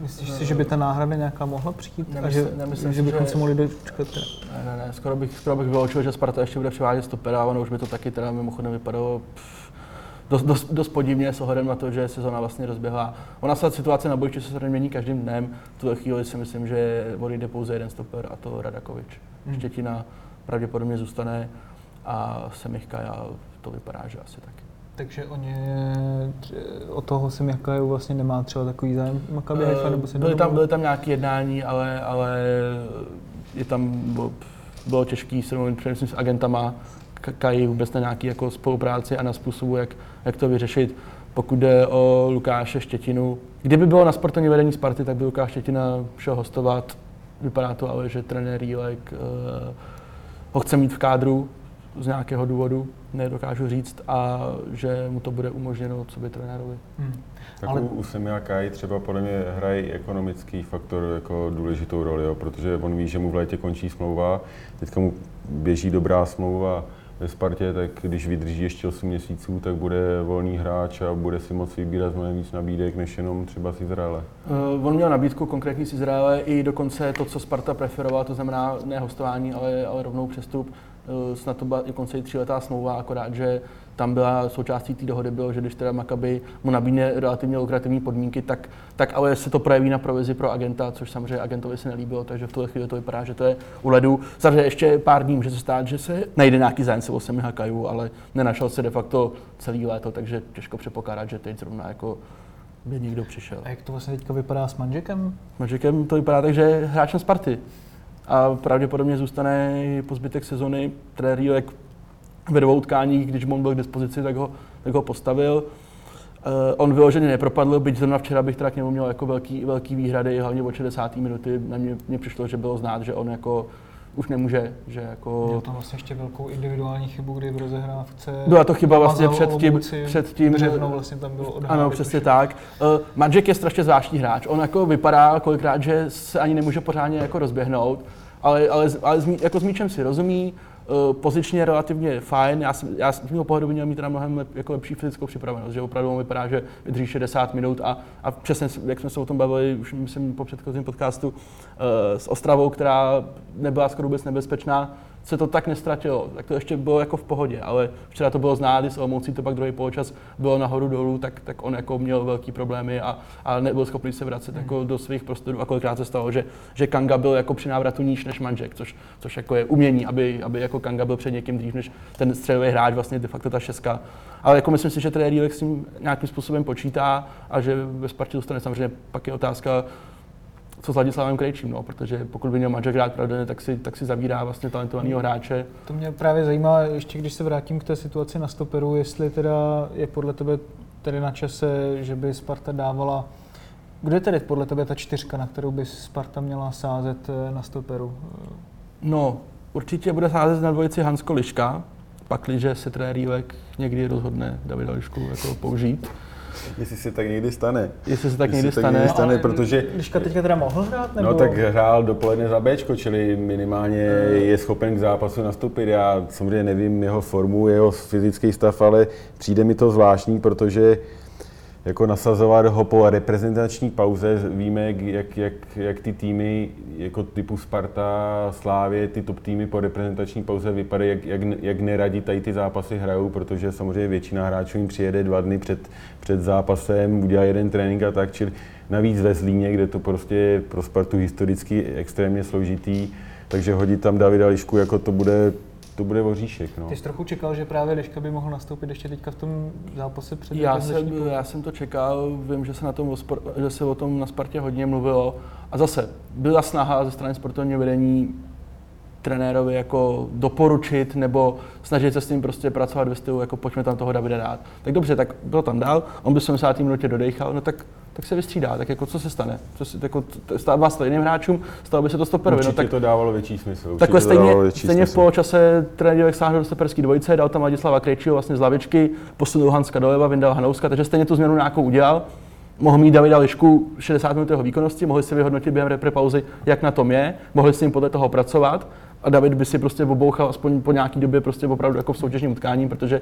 Myslíš si, že by ta náhrada nějaká mohla přijít? a Nemysl- že, nemyslím že si, bychom že- se mohli dočkat? Ne, ne, ne, skoro bych, skoro bych vyloučil, že Sparta ještě bude převádět stopera, ono už by to taky teda mimochodem vypadalo pff, dost, dost, dost podivně s ohledem na to, že sezona vlastně rozběhla. Ona se situace na bojišti se mění každým dnem. V tuhle chvíli si myslím, že odejde pouze jeden stoper a to Radakovič. Hmm. Štětina pravděpodobně zůstane a Semichka, já to vypadá, že asi taky. Takže oni tři- o toho jsem jaká vlastně nemá třeba takový zájem Maccabi Haifa, nebo se byly, tam, byly tam nějaké jednání, ale, ale je tam, bylo, bylo těžké se mluvit především s agentama, Kají vůbec na nějaký jako spolupráci a na způsobu, jak, jak to vyřešit. Pokud jde o Lukáše Štětinu, kdyby bylo na sportovní vedení Sparty, tak by Lukáš Štětina šel hostovat. Vypadá to ale, že trenér Jílek eh, ho chce mít v kádru z nějakého důvodu, nedokážu říct, a že mu to bude umožněno co by trenérovi. Hmm. Tak Ale- u, u Semia Kai třeba podle mě hraje i ekonomický faktor jako důležitou roli, jo, protože on ví, že mu v létě končí smlouva, teďka mu běží dobrá smlouva ve Spartě, tak když vydrží ještě 8 měsíců, tak bude volný hráč a bude si moct vybírat mnohem víc nabídek, než jenom třeba z Izraele. Uh, on měl nabídku konkrétní z Izraele i dokonce to, co Sparta preferovala, to znamená ne hostování, ale, ale rovnou přestup. Uh, snad to byla dokonce i tříletá smlouva, akorát, že tam byla součástí té dohody bylo, že když teda Maccabi mu nabídne relativně lukrativní podmínky, tak, tak ale se to projeví na provizi pro agenta, což samozřejmě agentovi se nelíbilo, takže v tuhle chvíli to vypadá, že to je u ledu. Samozřejmě ještě pár dní může se stát, že se najde nějaký zájemce o Semi Hakaju, ale nenašel se de facto celý léto, takže těžko předpokládat, že teď zrovna jako by někdo přišel. A jak to vlastně teďka vypadá s Manžekem? S Manžekem to vypadá tak, že hráč na Sparty. A pravděpodobně zůstane po zbytek sezony. Trenér ve dvou utkáních, když on byl k dispozici, tak ho, tak ho postavil. Uh, on vyloženě nepropadl, byť zrovna včera bych teda k němu měl jako velký, velký výhrady, hlavně od 60. minuty. Na mě, mě přišlo, že bylo znát, že on jako už nemůže, že jako... Měl tam vlastně ještě velkou individuální chybu, kdy v rozehrávce... Byla to chyba vlastně před tím, před tím... Břevno vlastně tam bylo odhálek. Ano, přesně tak. Uh, Magic je strašně zvláštní hráč. On jako vypadá kolikrát, že se ani nemůže pořádně jako rozběhnout, ale, ale, ale s, jako s míčem si rozumí, Eh, pozičně relativně fajn. Já, jsem, já z mého pohledu měl mít teda mnohem lep, jako lepší fyzickou připravenost, že opravdu on vypadá, že vydrží 60 minut a, a přesně, jak jsme se o tom bavili, už myslím po předchozím podcastu uh, s Ostravou, která nebyla skoro vůbec nebezpečná, se to tak nestratilo, tak to ještě bylo jako v pohodě, ale včera to bylo znát, s Olomoucí to pak druhý poločas bylo nahoru dolů, tak, tak on jako měl velký problémy a, a nebyl schopný se vracet jako hmm. do svých prostorů a kolikrát se stalo, že, že Kanga byl jako při návratu níž než Manžek, což, což jako je umění, aby, aby jako Kanga byl před někým dřív než ten středový hráč, vlastně de facto ta šestka. Ale jako myslím si, že trenér s tím nějakým způsobem počítá a že ve Spartě dostane samozřejmě pak je otázka, co s Ladislavem Krejčím, no, protože pokud by měl manžel hrát pravidelně, tak si, tak si zavírá vlastně talentovaného hráče. To mě právě zajímá, ještě když se vrátím k té situaci na stoperu, jestli teda je podle tebe tedy na čase, že by Sparta dávala kdo je tedy podle tebe ta čtyřka, na kterou by Sparta měla sázet eh, na stoperu? No, určitě bude sázet na dvojici Hansko Liška, pakliže se trenér někdy rozhodne Davida Lišku jako použít. Jestli se tak někdy stane. Jestli se tak Jestli někdy stane. Tak někdy stane, protože... Liška teďka teda mohl hrát? Nebo... No tak hrál dopoledne za Bčko, čili minimálně je schopen k zápasu nastoupit. Já samozřejmě nevím jeho formu, jeho fyzický stav, ale přijde mi to zvláštní, protože jako nasazovat ho po reprezentační pauze. Víme, jak, jak, jak ty týmy jako typu Sparta, Slávě, ty top týmy po reprezentační pauze vypadají, jak, jak, jak neradí tady ty zápasy hrajou, protože samozřejmě většina hráčů jim přijede dva dny před, před zápasem, udělá jeden trénink a tak, čili navíc ve Zlíně, kde to prostě je pro Spartu historicky extrémně složitý, takže hodit tam Davida Lišku, jako to bude to bude voříšek. No. Ty jsi trochu čekal, že právě Liška by mohl nastoupit ještě teďka v tom zápase před já jsem, já jsem to čekal, vím, že se, na tom, že se o tom na Spartě hodně mluvilo. A zase byla snaha ze strany sportovního vedení trenérovi jako doporučit nebo snažit se s tím prostě pracovat ve stylu, jako pojďme tam toho Davida dát. Tak dobře, tak byl tam dál, on by se 70. minutě dodechal, no tak tak se vystřídá, tak jako co se stane? Co si, jako, stává stejným hráčům, stalo by se to stoperovi. no, tak, to dávalo větší smysl. Takhle stejně, stejně v poločase trenér sáhl do stoperský dvojice, dal tam Ladislava Krejčího vlastně z lavičky, posunul Hanska doleva, vyndal Hanouska, takže stejně tu změnu nějakou udělal. Mohl mít Davida Lišku 60 minut jeho výkonnosti, mohli si vyhodnotit během repre pauzy, jak na tom je, mohli s ním podle toho pracovat a David by si prostě obouchal aspoň po nějaký době prostě opravdu jako v soutěžním utkání, protože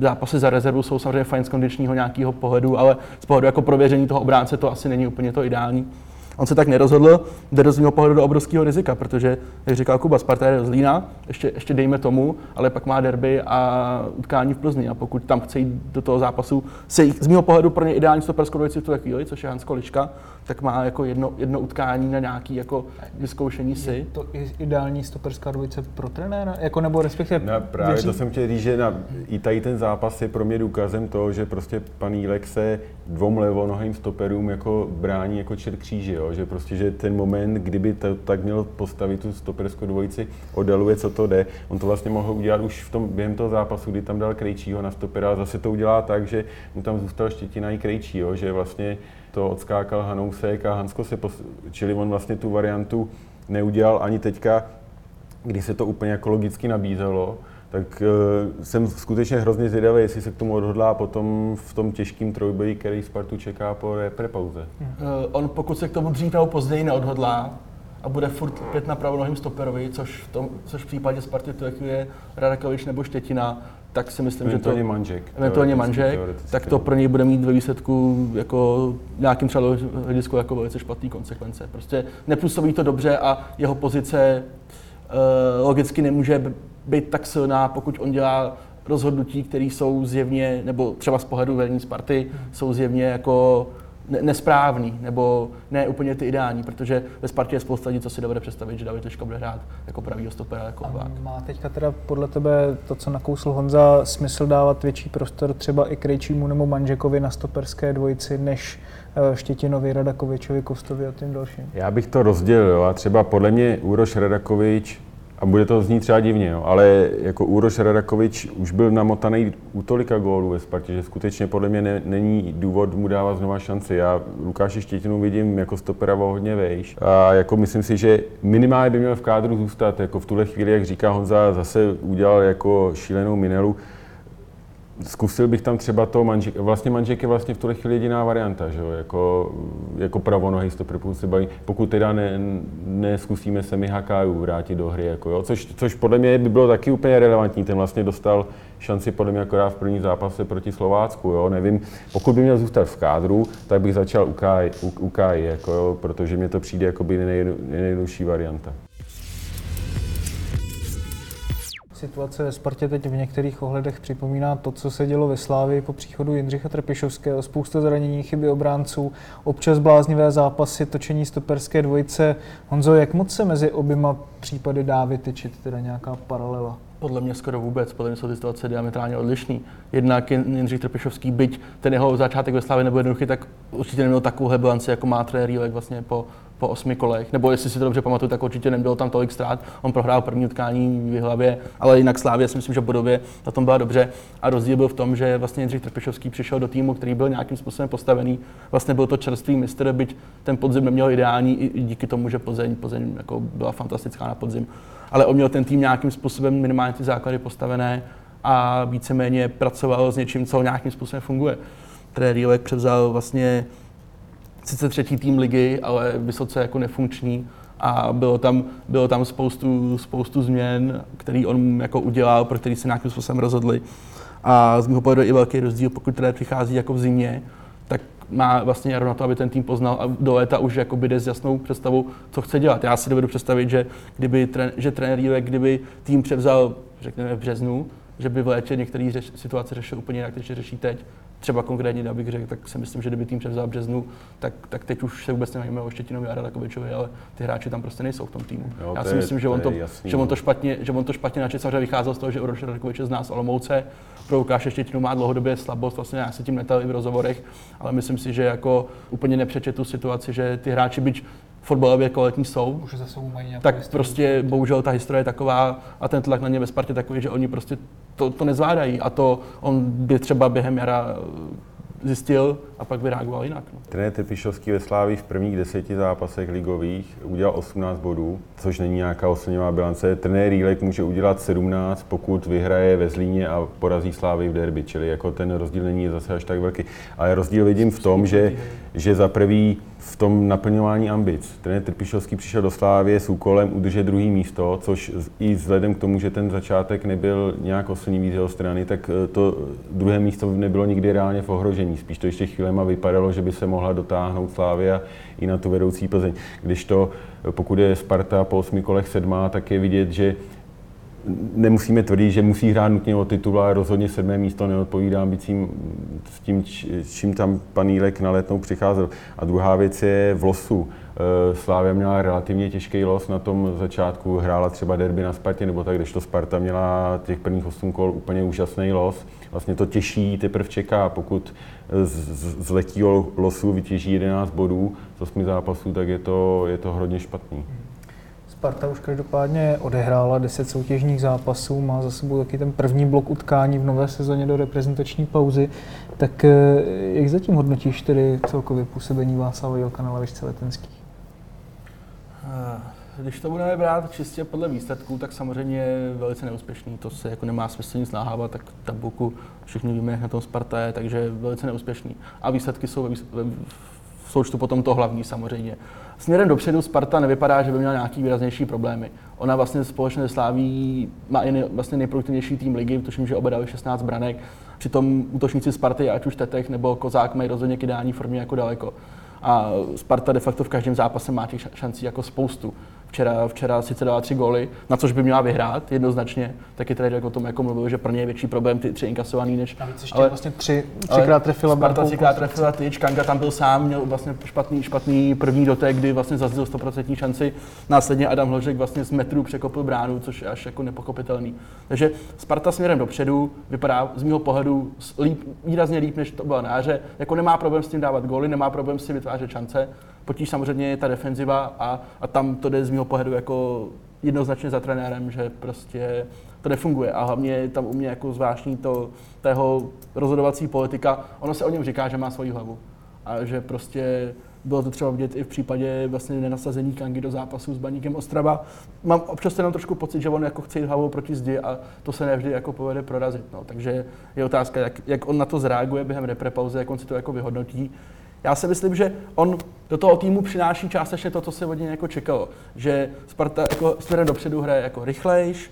zápasy za rezervu jsou samozřejmě fajn z kondičního nějakého pohledu, ale z pohledu jako prověření toho obránce to asi není úplně to ideální. On se tak nerozhodl, jde z mého pohledu do obrovského rizika, protože, jak říkal Kuba, Sparta je z Lína, ještě, ještě dejme tomu, ale pak má derby a utkání v Plzni. A pokud tam chce jít do toho zápasu, se z mého pohledu pro ně ideální stoperskou dvojici v tuhle chvíli, což je Hansko Liška, tak má jako jedno, jedno utkání na nějaký jako vyzkoušení si. Je to ideální stoperská dvojice pro trenéra? Jako nebo respektive no, právě věří? to jsem chtěl říct, že na, i tady ten zápas je pro mě důkazem toho, že prostě pan Jílek se dvou levonohým stoperům jako brání jako čert kříži, jo? že prostě, že ten moment, kdyby to tak měl postavit tu stoperskou dvojici, odaluje, co to jde. On to vlastně mohl udělat už v tom, během toho zápasu, kdy tam dal Krejčího na stopera a zase to udělá tak, že mu tam zůstal Štětina i Krejčí, jo? že vlastně to odskákal Hanousek a Hansko se, pos... čili on vlastně tu variantu neudělal ani teďka, kdy se to úplně jako logicky nabízelo, tak uh, jsem skutečně hrozně zvědavý, jestli se k tomu odhodlá potom v tom těžkém trojboji, který Spartu čeká po repre pauze. Uh, on pokud se k tomu dřív nebo později neodhodlá, a bude furt pět na pravonohým stoperovi, což v, tom, což v případě Sparty to je Radakovič nebo Štětina, tak si myslím, že to... Manžek. Eventuálně Manžek, teoreticky. tak to pro něj bude mít ve výsledku jako nějakým třeba hledisku jako velice špatný konsekvence. Prostě nepůsobí to dobře a jeho pozice eh, logicky nemůže být tak silná, pokud on dělá rozhodnutí, které jsou zjevně, nebo třeba z pohledu vedení Sparty, jsou zjevně jako nesprávný, nebo ne úplně ty ideální, protože ve Spartě je spousta lidí, co si dovede představit, že David Liška bude hrát jako pravýho stopera, jako A má teďka teda podle tebe to, co nakousl Honza, smysl dávat větší prostor třeba i Krejčímu nebo Manžekovi na stoperské dvojici, než eh, Štětinovi, Radakovičovi, Kostovi a tím dalším? Já bych to rozdělil, jo, a třeba podle mě Úroš Radakovič, a bude to znít třeba divně, jo, ale jako Úroš Radakovič už byl namotaný u tolika gólů ve Spartě, že skutečně podle mě ne, není důvod mu dávat znova šanci. Já Lukáše Štětinu vidím jako stopera o hodně vejš a jako myslím si, že minimálně by měl v kádru zůstat. Jako v tuhle chvíli, jak říká Honza, zase udělal jako šílenou minelu. Zkusil bych tam třeba to manžek, vlastně manžek je vlastně v tuhle chvíli jediná varianta, že jo, jako, jako pravonohý stoper, pokud se baví, pokud teda ne, neskusíme se mi Hakáju vrátit do hry, jako jo, což, což podle mě by bylo taky úplně relevantní, ten vlastně dostal šanci podle mě akorát v první zápase proti Slovácku, jo, nevím, pokud by měl zůstat v kádru, tak bych začal u Kai, u, u Kai jako jo, protože mně to přijde jako by nejjedno- nejjednodušší varianta. Situace ve Spartě teď v některých ohledech připomíná to, co se dělo ve Slávii po příchodu Jindřicha Trpišovského. Spousta zranění, chyby obránců, občas bláznivé zápasy, točení stoperské dvojice. Honzo, jak moc se mezi oběma případy dá vytyčit teda nějaká paralela? Podle mě skoro vůbec, podle mě jsou ty situace diametrálně odlišný. Jednak Jindřich Trpišovský, byť ten jeho začátek ve Slávě nebyl jednoduchý, tak určitě neměl takovouhle bilanci, jako má Rílek vlastně po, po osmi kolech. Nebo jestli si to dobře pamatuju, tak určitě nebylo tam tolik ztrát. On prohrál první utkání v hlavě, ale jinak Slávě si myslím, že bodově na tom byla dobře. A rozdíl byl v tom, že vlastně Jindřich Trpišovský přišel do týmu, který byl nějakým způsobem postavený. Vlastně byl to čerstvý mistr, byť ten podzim neměl ideální, i díky tomu, že Plzeň, Plzeň jako byla fantastická na podzim. Ale on měl ten tým nějakým způsobem minimálně ty základy postavené a víceméně pracoval s něčím, co nějakým způsobem funguje. Trenér převzal vlastně sice třetí tým ligy, ale vysoce jako nefunkční a bylo tam, bylo tam spoustu, spoustu změn, který on jako udělal, pro který se nějakým způsobem rozhodli. A z mého pohledu i velký rozdíl, pokud trenér přichází jako v zimě, tak má vlastně jaro na to, aby ten tým poznal a do léta už jakoby jde s jasnou představou, co chce dělat. Já si dovedu představit, že kdyby že trenér Jílek, kdyby tým převzal, řekněme v březnu, že by v létě některé situace řešil úplně jinak, než řeší teď. Třeba konkrétně, abych řekl, tak si myslím, že kdyby tým převzal v březnu, tak, tak teď už se vůbec nebavíme o Štětinovi a Radakovičovi, ale ty hráči tam prostě nejsou v tom týmu. Jo, Já si je- myslím, že on to, jasný, že on no. to špatně, že on to špatně načet samozřejmě vycházel z toho, že Uroš Radakovič je z nás Olomouce. Pro Lukáše Štětinu má dlouhodobě slabost, vlastně já se tím netal i v rozhovorech, ale myslím si, že jako úplně nepřečet tu situaci, že ty hráči, byť fotbalově kvalitní jsou, Už za sebou mají tak historii. prostě bohužel ta historie je taková a ten tlak na ně ve Spartě takový, že oni prostě to, to nezvládají a to on by třeba během jara eh, zjistil a pak by reagoval jinak. No. Trenér Tepišovský ve Slávii v prvních deseti zápasech ligových udělal 18 bodů, což není nějaká oslnivá bilance. Trenér Rílek může udělat 17, pokud vyhraje ve Zlíně a porazí Slávy v derby, čili jako ten rozdíl není zase až tak velký. Ale rozdíl vidím v tom, že, že za prvý v tom naplňování ambic. Trenér Trpišovský přišel do Slávie s úkolem udržet druhý místo, což i vzhledem k tomu, že ten začátek nebyl nějak oslnivý z jeho strany, tak eh, to druhé místo nebylo nikdy reálně v ohrožení. Spíš to ještě chvílema vypadalo, že by se mohla dotáhnout Slávia i na tu vedoucí Plzeň. Když to, eh, pokud je Sparta po osmi kolech sedmá, tak je vidět, že nemusíme tvrdit, že musí hrát nutně o titul, ale rozhodně sedmé místo neodpovídá ambicím s tím, čím tam pan Jílek na letnou přicházel. A druhá věc je v losu. Eh, Slávia měla relativně těžký los na tom začátku, hrála třeba derby na Spartě, nebo tak, kdežto Sparta měla těch prvních 8 kol úplně úžasný los. Vlastně to těžší teprve čeká, pokud z, z, z letního losu vytěží 11 bodů z 8 zápasů, tak je to, je to hodně špatný. Sparta už každopádně odehrála 10 soutěžních zápasů, má za sebou taky ten první blok utkání v nové sezóně do reprezentační pauzy. Tak eh, jak zatím hodnotíš tedy celkově působení Václava Jilka na lavičce letenských? Eh, Když to budeme brát čistě podle výsledků, tak samozřejmě je velice neúspěšný. To se jako nemá smysl nic nahávat, tak tabulku všichni víme, jak na tom Sparta je, takže velice neúspěšný. A výsledky jsou ve, výs- ve, v součtu potom to hlavní samozřejmě. Směrem dopředu Sparta nevypadá, že by měla nějaký výraznější problémy. Ona vlastně společně Sláví má i vlastně nejproduktivnější tým ligy, tuším, že oba dali 16 branek. Přitom útočníci Sparty, ať už Tetek nebo Kozák, mají rozhodně k ideální formě jako daleko. A Sparta de facto v každém zápase má těch šancí jako spoustu. Včera, včera sice dala tři góly, na což by měla vyhrát jednoznačně. Taky trenér o tom jako mluvil, že pro ně je větší problém ty tři inkasovaný než. Navíc ještě ale, vlastně tři, třikrát trefila Sparta třikrát trefila ty, Kanga tam byl sám, měl vlastně špatný, špatný první dotek, kdy vlastně zazděl 100% šanci. Následně Adam Hložek vlastně z metru překopl bránu, což je až jako nepochopitelný. Takže Sparta směrem dopředu vypadá z mého pohledu líp, výrazně líp, než to byla na jaře. Jako nemá problém s tím dávat góly, nemá problém s tím vytvářet šance. Potíž samozřejmě je ta defenziva a, a tam to jde z mého pohledu jako jednoznačně za trenérem, že prostě to nefunguje. A hlavně tam u mě jako zvláštní to, tého rozhodovací politika, ono se o něm říká, že má svoji hlavu. A že prostě bylo to třeba vidět i v případě vlastně nenasazení Kangy do zápasu s Baníkem Ostrava. Mám občas jenom trošku pocit, že on jako chce jít hlavou proti zdi a to se nevždy jako povede prorazit. No. Takže je otázka, jak, jak, on na to zreaguje během reprepauze, jak on si to jako vyhodnotí. Já si myslím, že on do toho týmu přináší částečně to, co se od něj jako čekalo. Že Sparta jako směrem dopředu hraje jako rychlejš,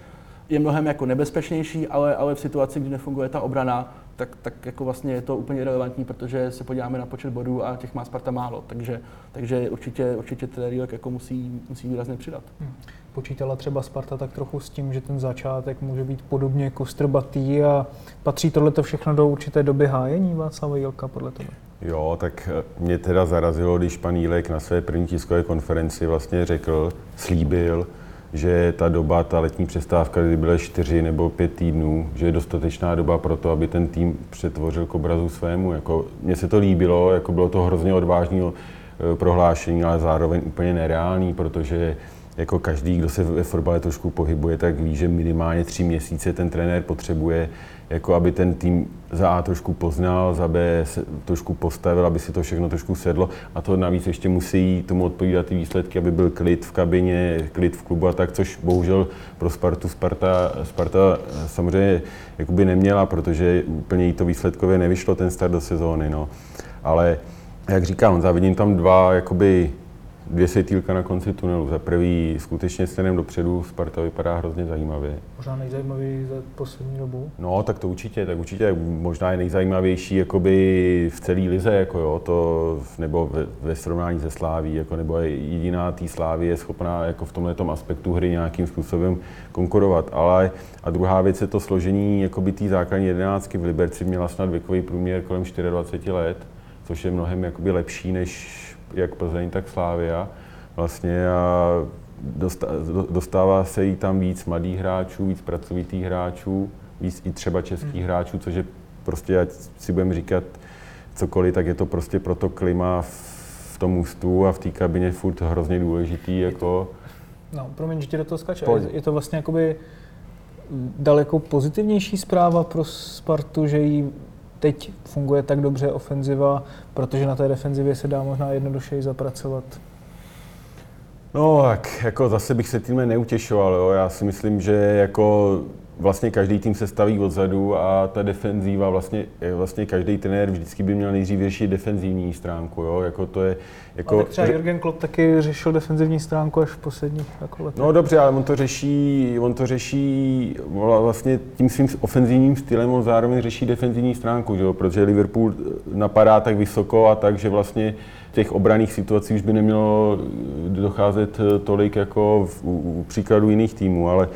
je mnohem jako nebezpečnější, ale, ale v situaci, kdy nefunguje ta obrana, tak, tak jako vlastně je to úplně relevantní, protože se podíváme na počet bodů a těch má Sparta málo. Takže, takže určitě, určitě Trerílek jako musí, musí výrazně přidat. Hmm. Počítala třeba Sparta tak trochu s tím, že ten začátek může být podobně kostrbatý a patří tohle všechno do určité doby hájení Václava Jilka podle toho? Jo, tak eh, mě teda zarazilo, když pan Jílek na své první tiskové konferenci vlastně řekl, slíbil, že ta doba, ta letní přestávka, kdy byly čtyři nebo pět týdnů, že je dostatečná doba pro to, aby ten tým přetvořil k obrazu svému. Jako, mně se to líbilo, jako bylo to hrozně odvážné eh, prohlášení, ale zároveň úplně nereálný, protože jako každý, kdo se ve fotbale trošku pohybuje, tak ví, že minimálně tři měsíce ten trenér potřebuje jako aby ten tým za A trošku poznal, za B se trošku postavil, aby si to všechno trošku sedlo a to navíc ještě musí tomu odpovídat ty výsledky, aby byl klid v kabině, klid v klubu a tak, což bohužel pro Spartu Sparta, Sparta samozřejmě jakoby neměla, protože úplně jí to výsledkově nevyšlo ten start do sezóny, no. Ale jak říkám, závidím tam dva jakoby dvě světýlka na konci tunelu. Za prvý skutečně směrem dopředu Sparta vypadá hrozně zajímavě. Možná nejzajímavější za poslední dobu? No, tak to určitě, tak určitě možná je nejzajímavější jakoby v celé lize, jako jo, to, nebo ve, ve srovnání se Sláví, jako, nebo jediná tý Slávy je schopná jako v tomhle aspektu hry nějakým způsobem konkurovat. Ale a druhá věc je to složení jakoby té základní jedenáctky v Liberci měla snad věkový průměr kolem 24 let, což je mnohem jakoby lepší než jak Plzeň, tak Slávia vlastně a dostává se jí tam víc mladých hráčů, víc pracovitých hráčů, víc i třeba českých hmm. hráčů, což je prostě, ať si budeme říkat cokoliv, tak je to prostě pro to klima v tom ústu a v té kabině furt hrozně důležitý. Jako... No, promiň, že ti do toho skače. Je to vlastně jakoby daleko pozitivnější zpráva pro Spartu, že jí teď funguje tak dobře ofenziva, protože na té defenzivě se dá možná jednodušeji zapracovat? No, tak jako zase bych se tím neutěšoval. Jo. Já si myslím, že jako vlastně každý tým se staví odzadu a ta defenzíva, vlastně, vlastně každý trenér vždycky by měl nejdřív řešit defenzivní stránku. Jo? Jako to je, jako, a tak třeba Jürgen Klopp taky řešil defenzivní stránku až v posledních jako letech. No dobře, ale on to řeší, on to řeší vlastně tím svým ofenzivním stylem, on zároveň řeší defenzivní stránku, jo? protože Liverpool napadá tak vysoko a tak, že vlastně těch obraných situací už by nemělo docházet tolik jako v, u, u příkladu jiných týmů, ale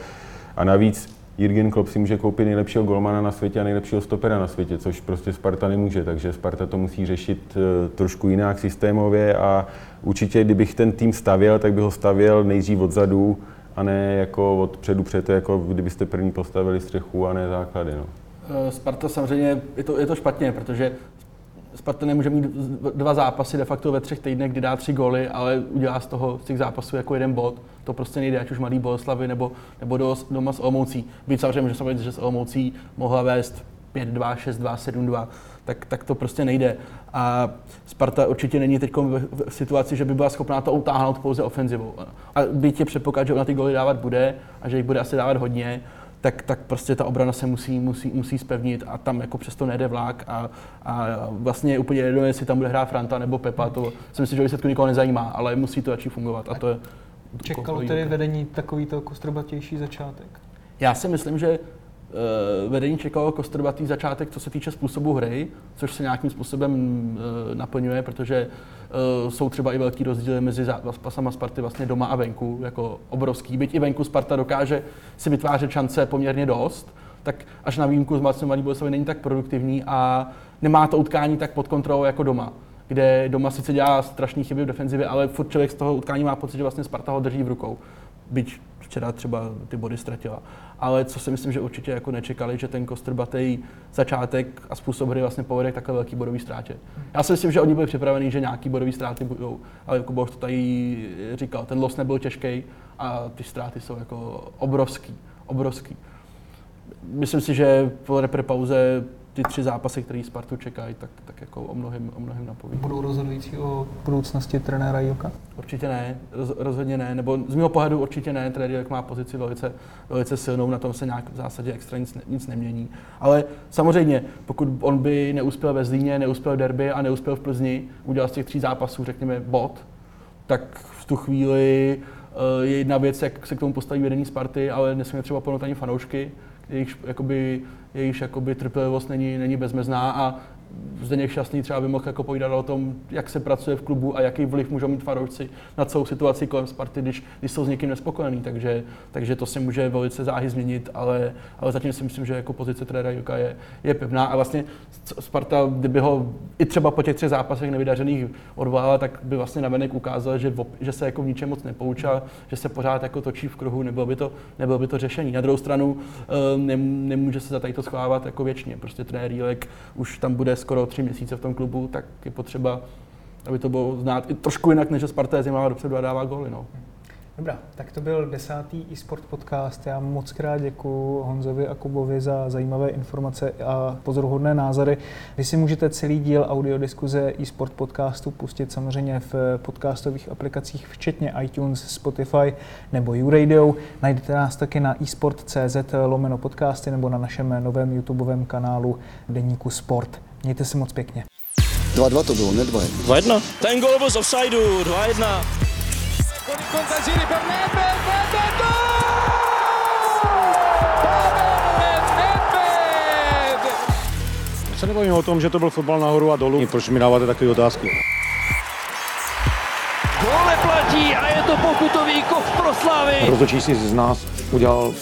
a navíc Jürgen Klopp si může koupit nejlepšího golmana na světě a nejlepšího stopera na světě, což prostě Sparta nemůže, takže Sparta to musí řešit eh, trošku jinak systémově a určitě, kdybych ten tým stavěl, tak bych ho stavěl nejdřív odzadu a ne jako od předu před, jako kdybyste první postavili střechu a ne základy. No. Eh, Sparta samozřejmě, je to, je to špatně, protože Sparta nemůže mít dva zápasy de facto ve třech týdnech, kdy dá tři góly, ale udělá z toho z těch zápasů jako jeden bod. To prostě nejde, ať už malý Boleslavy nebo, nebo do, doma s Olomoucí. Byť samozřejmě může se že s Olomoucí mohla vést 5-2, 6-2, 7-2, tak, tak to prostě nejde. A Sparta určitě není teď v situaci, že by byla schopná to utáhnout pouze ofenzivou. A byť je předpoklad, že ona ty góly dávat bude a že jich bude asi dávat hodně, tak, tak prostě ta obrana se musí, musí, musí spevnit a tam jako přesto nejde vlak a, a vlastně je úplně jedno, jestli tam bude hrát Franta nebo Pepa, to si myslím, že výsledku nikoho nezajímá, ale musí to začít fungovat a to je Čekalo tedy vedení takovýto kostrobatější začátek? Já si myslím, že vedení čekalo kostrbatý začátek, co se týče způsobu hry, což se nějakým způsobem uh, naplňuje, protože uh, jsou třeba i velký rozdíly mezi zápasama Sparty vlastně doma a venku, jako obrovský. Byť i venku Sparta dokáže si vytvářet šance poměrně dost, tak až na výjimku z Marcem Malý Boleslavi není tak produktivní a nemá to utkání tak pod kontrolou jako doma kde doma sice dělá strašné chyby v defenzivě, ale furt člověk z toho utkání má pocit, že vlastně Sparta ho drží v rukou. Byť včera třeba ty body ztratila. Ale co si myslím, že určitě jako nečekali, že ten kostrbatý začátek a způsob hry vlastně povede k takhle velký bodový ztrátě. Já si myslím, že oni byli připraveni, že nějaký bodový ztráty budou, ale jako Bož to tady říkal, ten los nebyl těžký a ty ztráty jsou jako obrovský, obrovský. Myslím si, že po repre pauze ty tři zápasy, které Spartu čekají, tak, tak jako o mnohem, o mnohem napoví. Budou rozhodující o budoucnosti trenéra Joka? Určitě ne, roz, rozhodně ne, nebo z mého pohledu určitě ne, trenér Jok má pozici velice, velice silnou, na tom se nějak v zásadě extra nic, nic nemění. Ale samozřejmě, pokud on by neuspěl ve Zlíně, neuspěl v derby a neuspěl v Plzni, udělal z těch tří zápasů, řekněme, bod, tak v tu chvíli eh, je jedna věc, jak se k tomu postaví vedení Sparty, ale nesmíme třeba plnout ani fanoušky, jejichž jakoby, jejichž jakoby trpělivost není, není bezmezná a Zdeněk Šťastný třeba by mohl jako povídat o tom, jak se pracuje v klubu a jaký vliv můžou mít fanoušci na celou situaci kolem Sparty, když, když jsou s někým nespokojení. Takže, takže to se může velice záhy změnit, ale, ale zatím si myslím, že jako pozice trenéra Juka je, je pevná a vlastně Sparta, kdyby ho i třeba po těch třech zápasech nevydařených odvolala, tak by vlastně navenek ukázal, že, že se jako v ničem moc nepoučá, že se pořád jako točí v kruhu, nebylo by to, nebylo by to řešení. Na druhou stranu ehm, nemůže se za tady to schovávat jako věčně. Prostě trenér Jílek už tam bude skoro tři měsíce v tom klubu, tak je potřeba, aby to bylo znát i trošku jinak, než Sparta je zimává dopředu a dává góly. No. Dobrá, tak to byl desátý eSport podcast. Já moc krát děkuji Honzovi a Kubovi za zajímavé informace a pozoruhodné názory. Vy si můžete celý díl audiodiskuze eSport podcastu pustit samozřejmě v podcastových aplikacích, včetně iTunes, Spotify nebo YouRadio. Najdete nás taky na eSport.cz lomeno podcasty nebo na našem novém YouTubeovém kanálu Deníku Sport. Mějte se moc pěkně. 2-2 to bylo, ne 2-1. 2-1. Ten gol byl z offsideu, 2-1. Contagiri per Nedved, Nedved, Se nebavíme o tom, že to byl fotbal nahoru a dolů. Proč mi dáváte takové otázky? Gol neplatí a je to pokutový kov pro Slavy. Rozhodčí si z nás udělal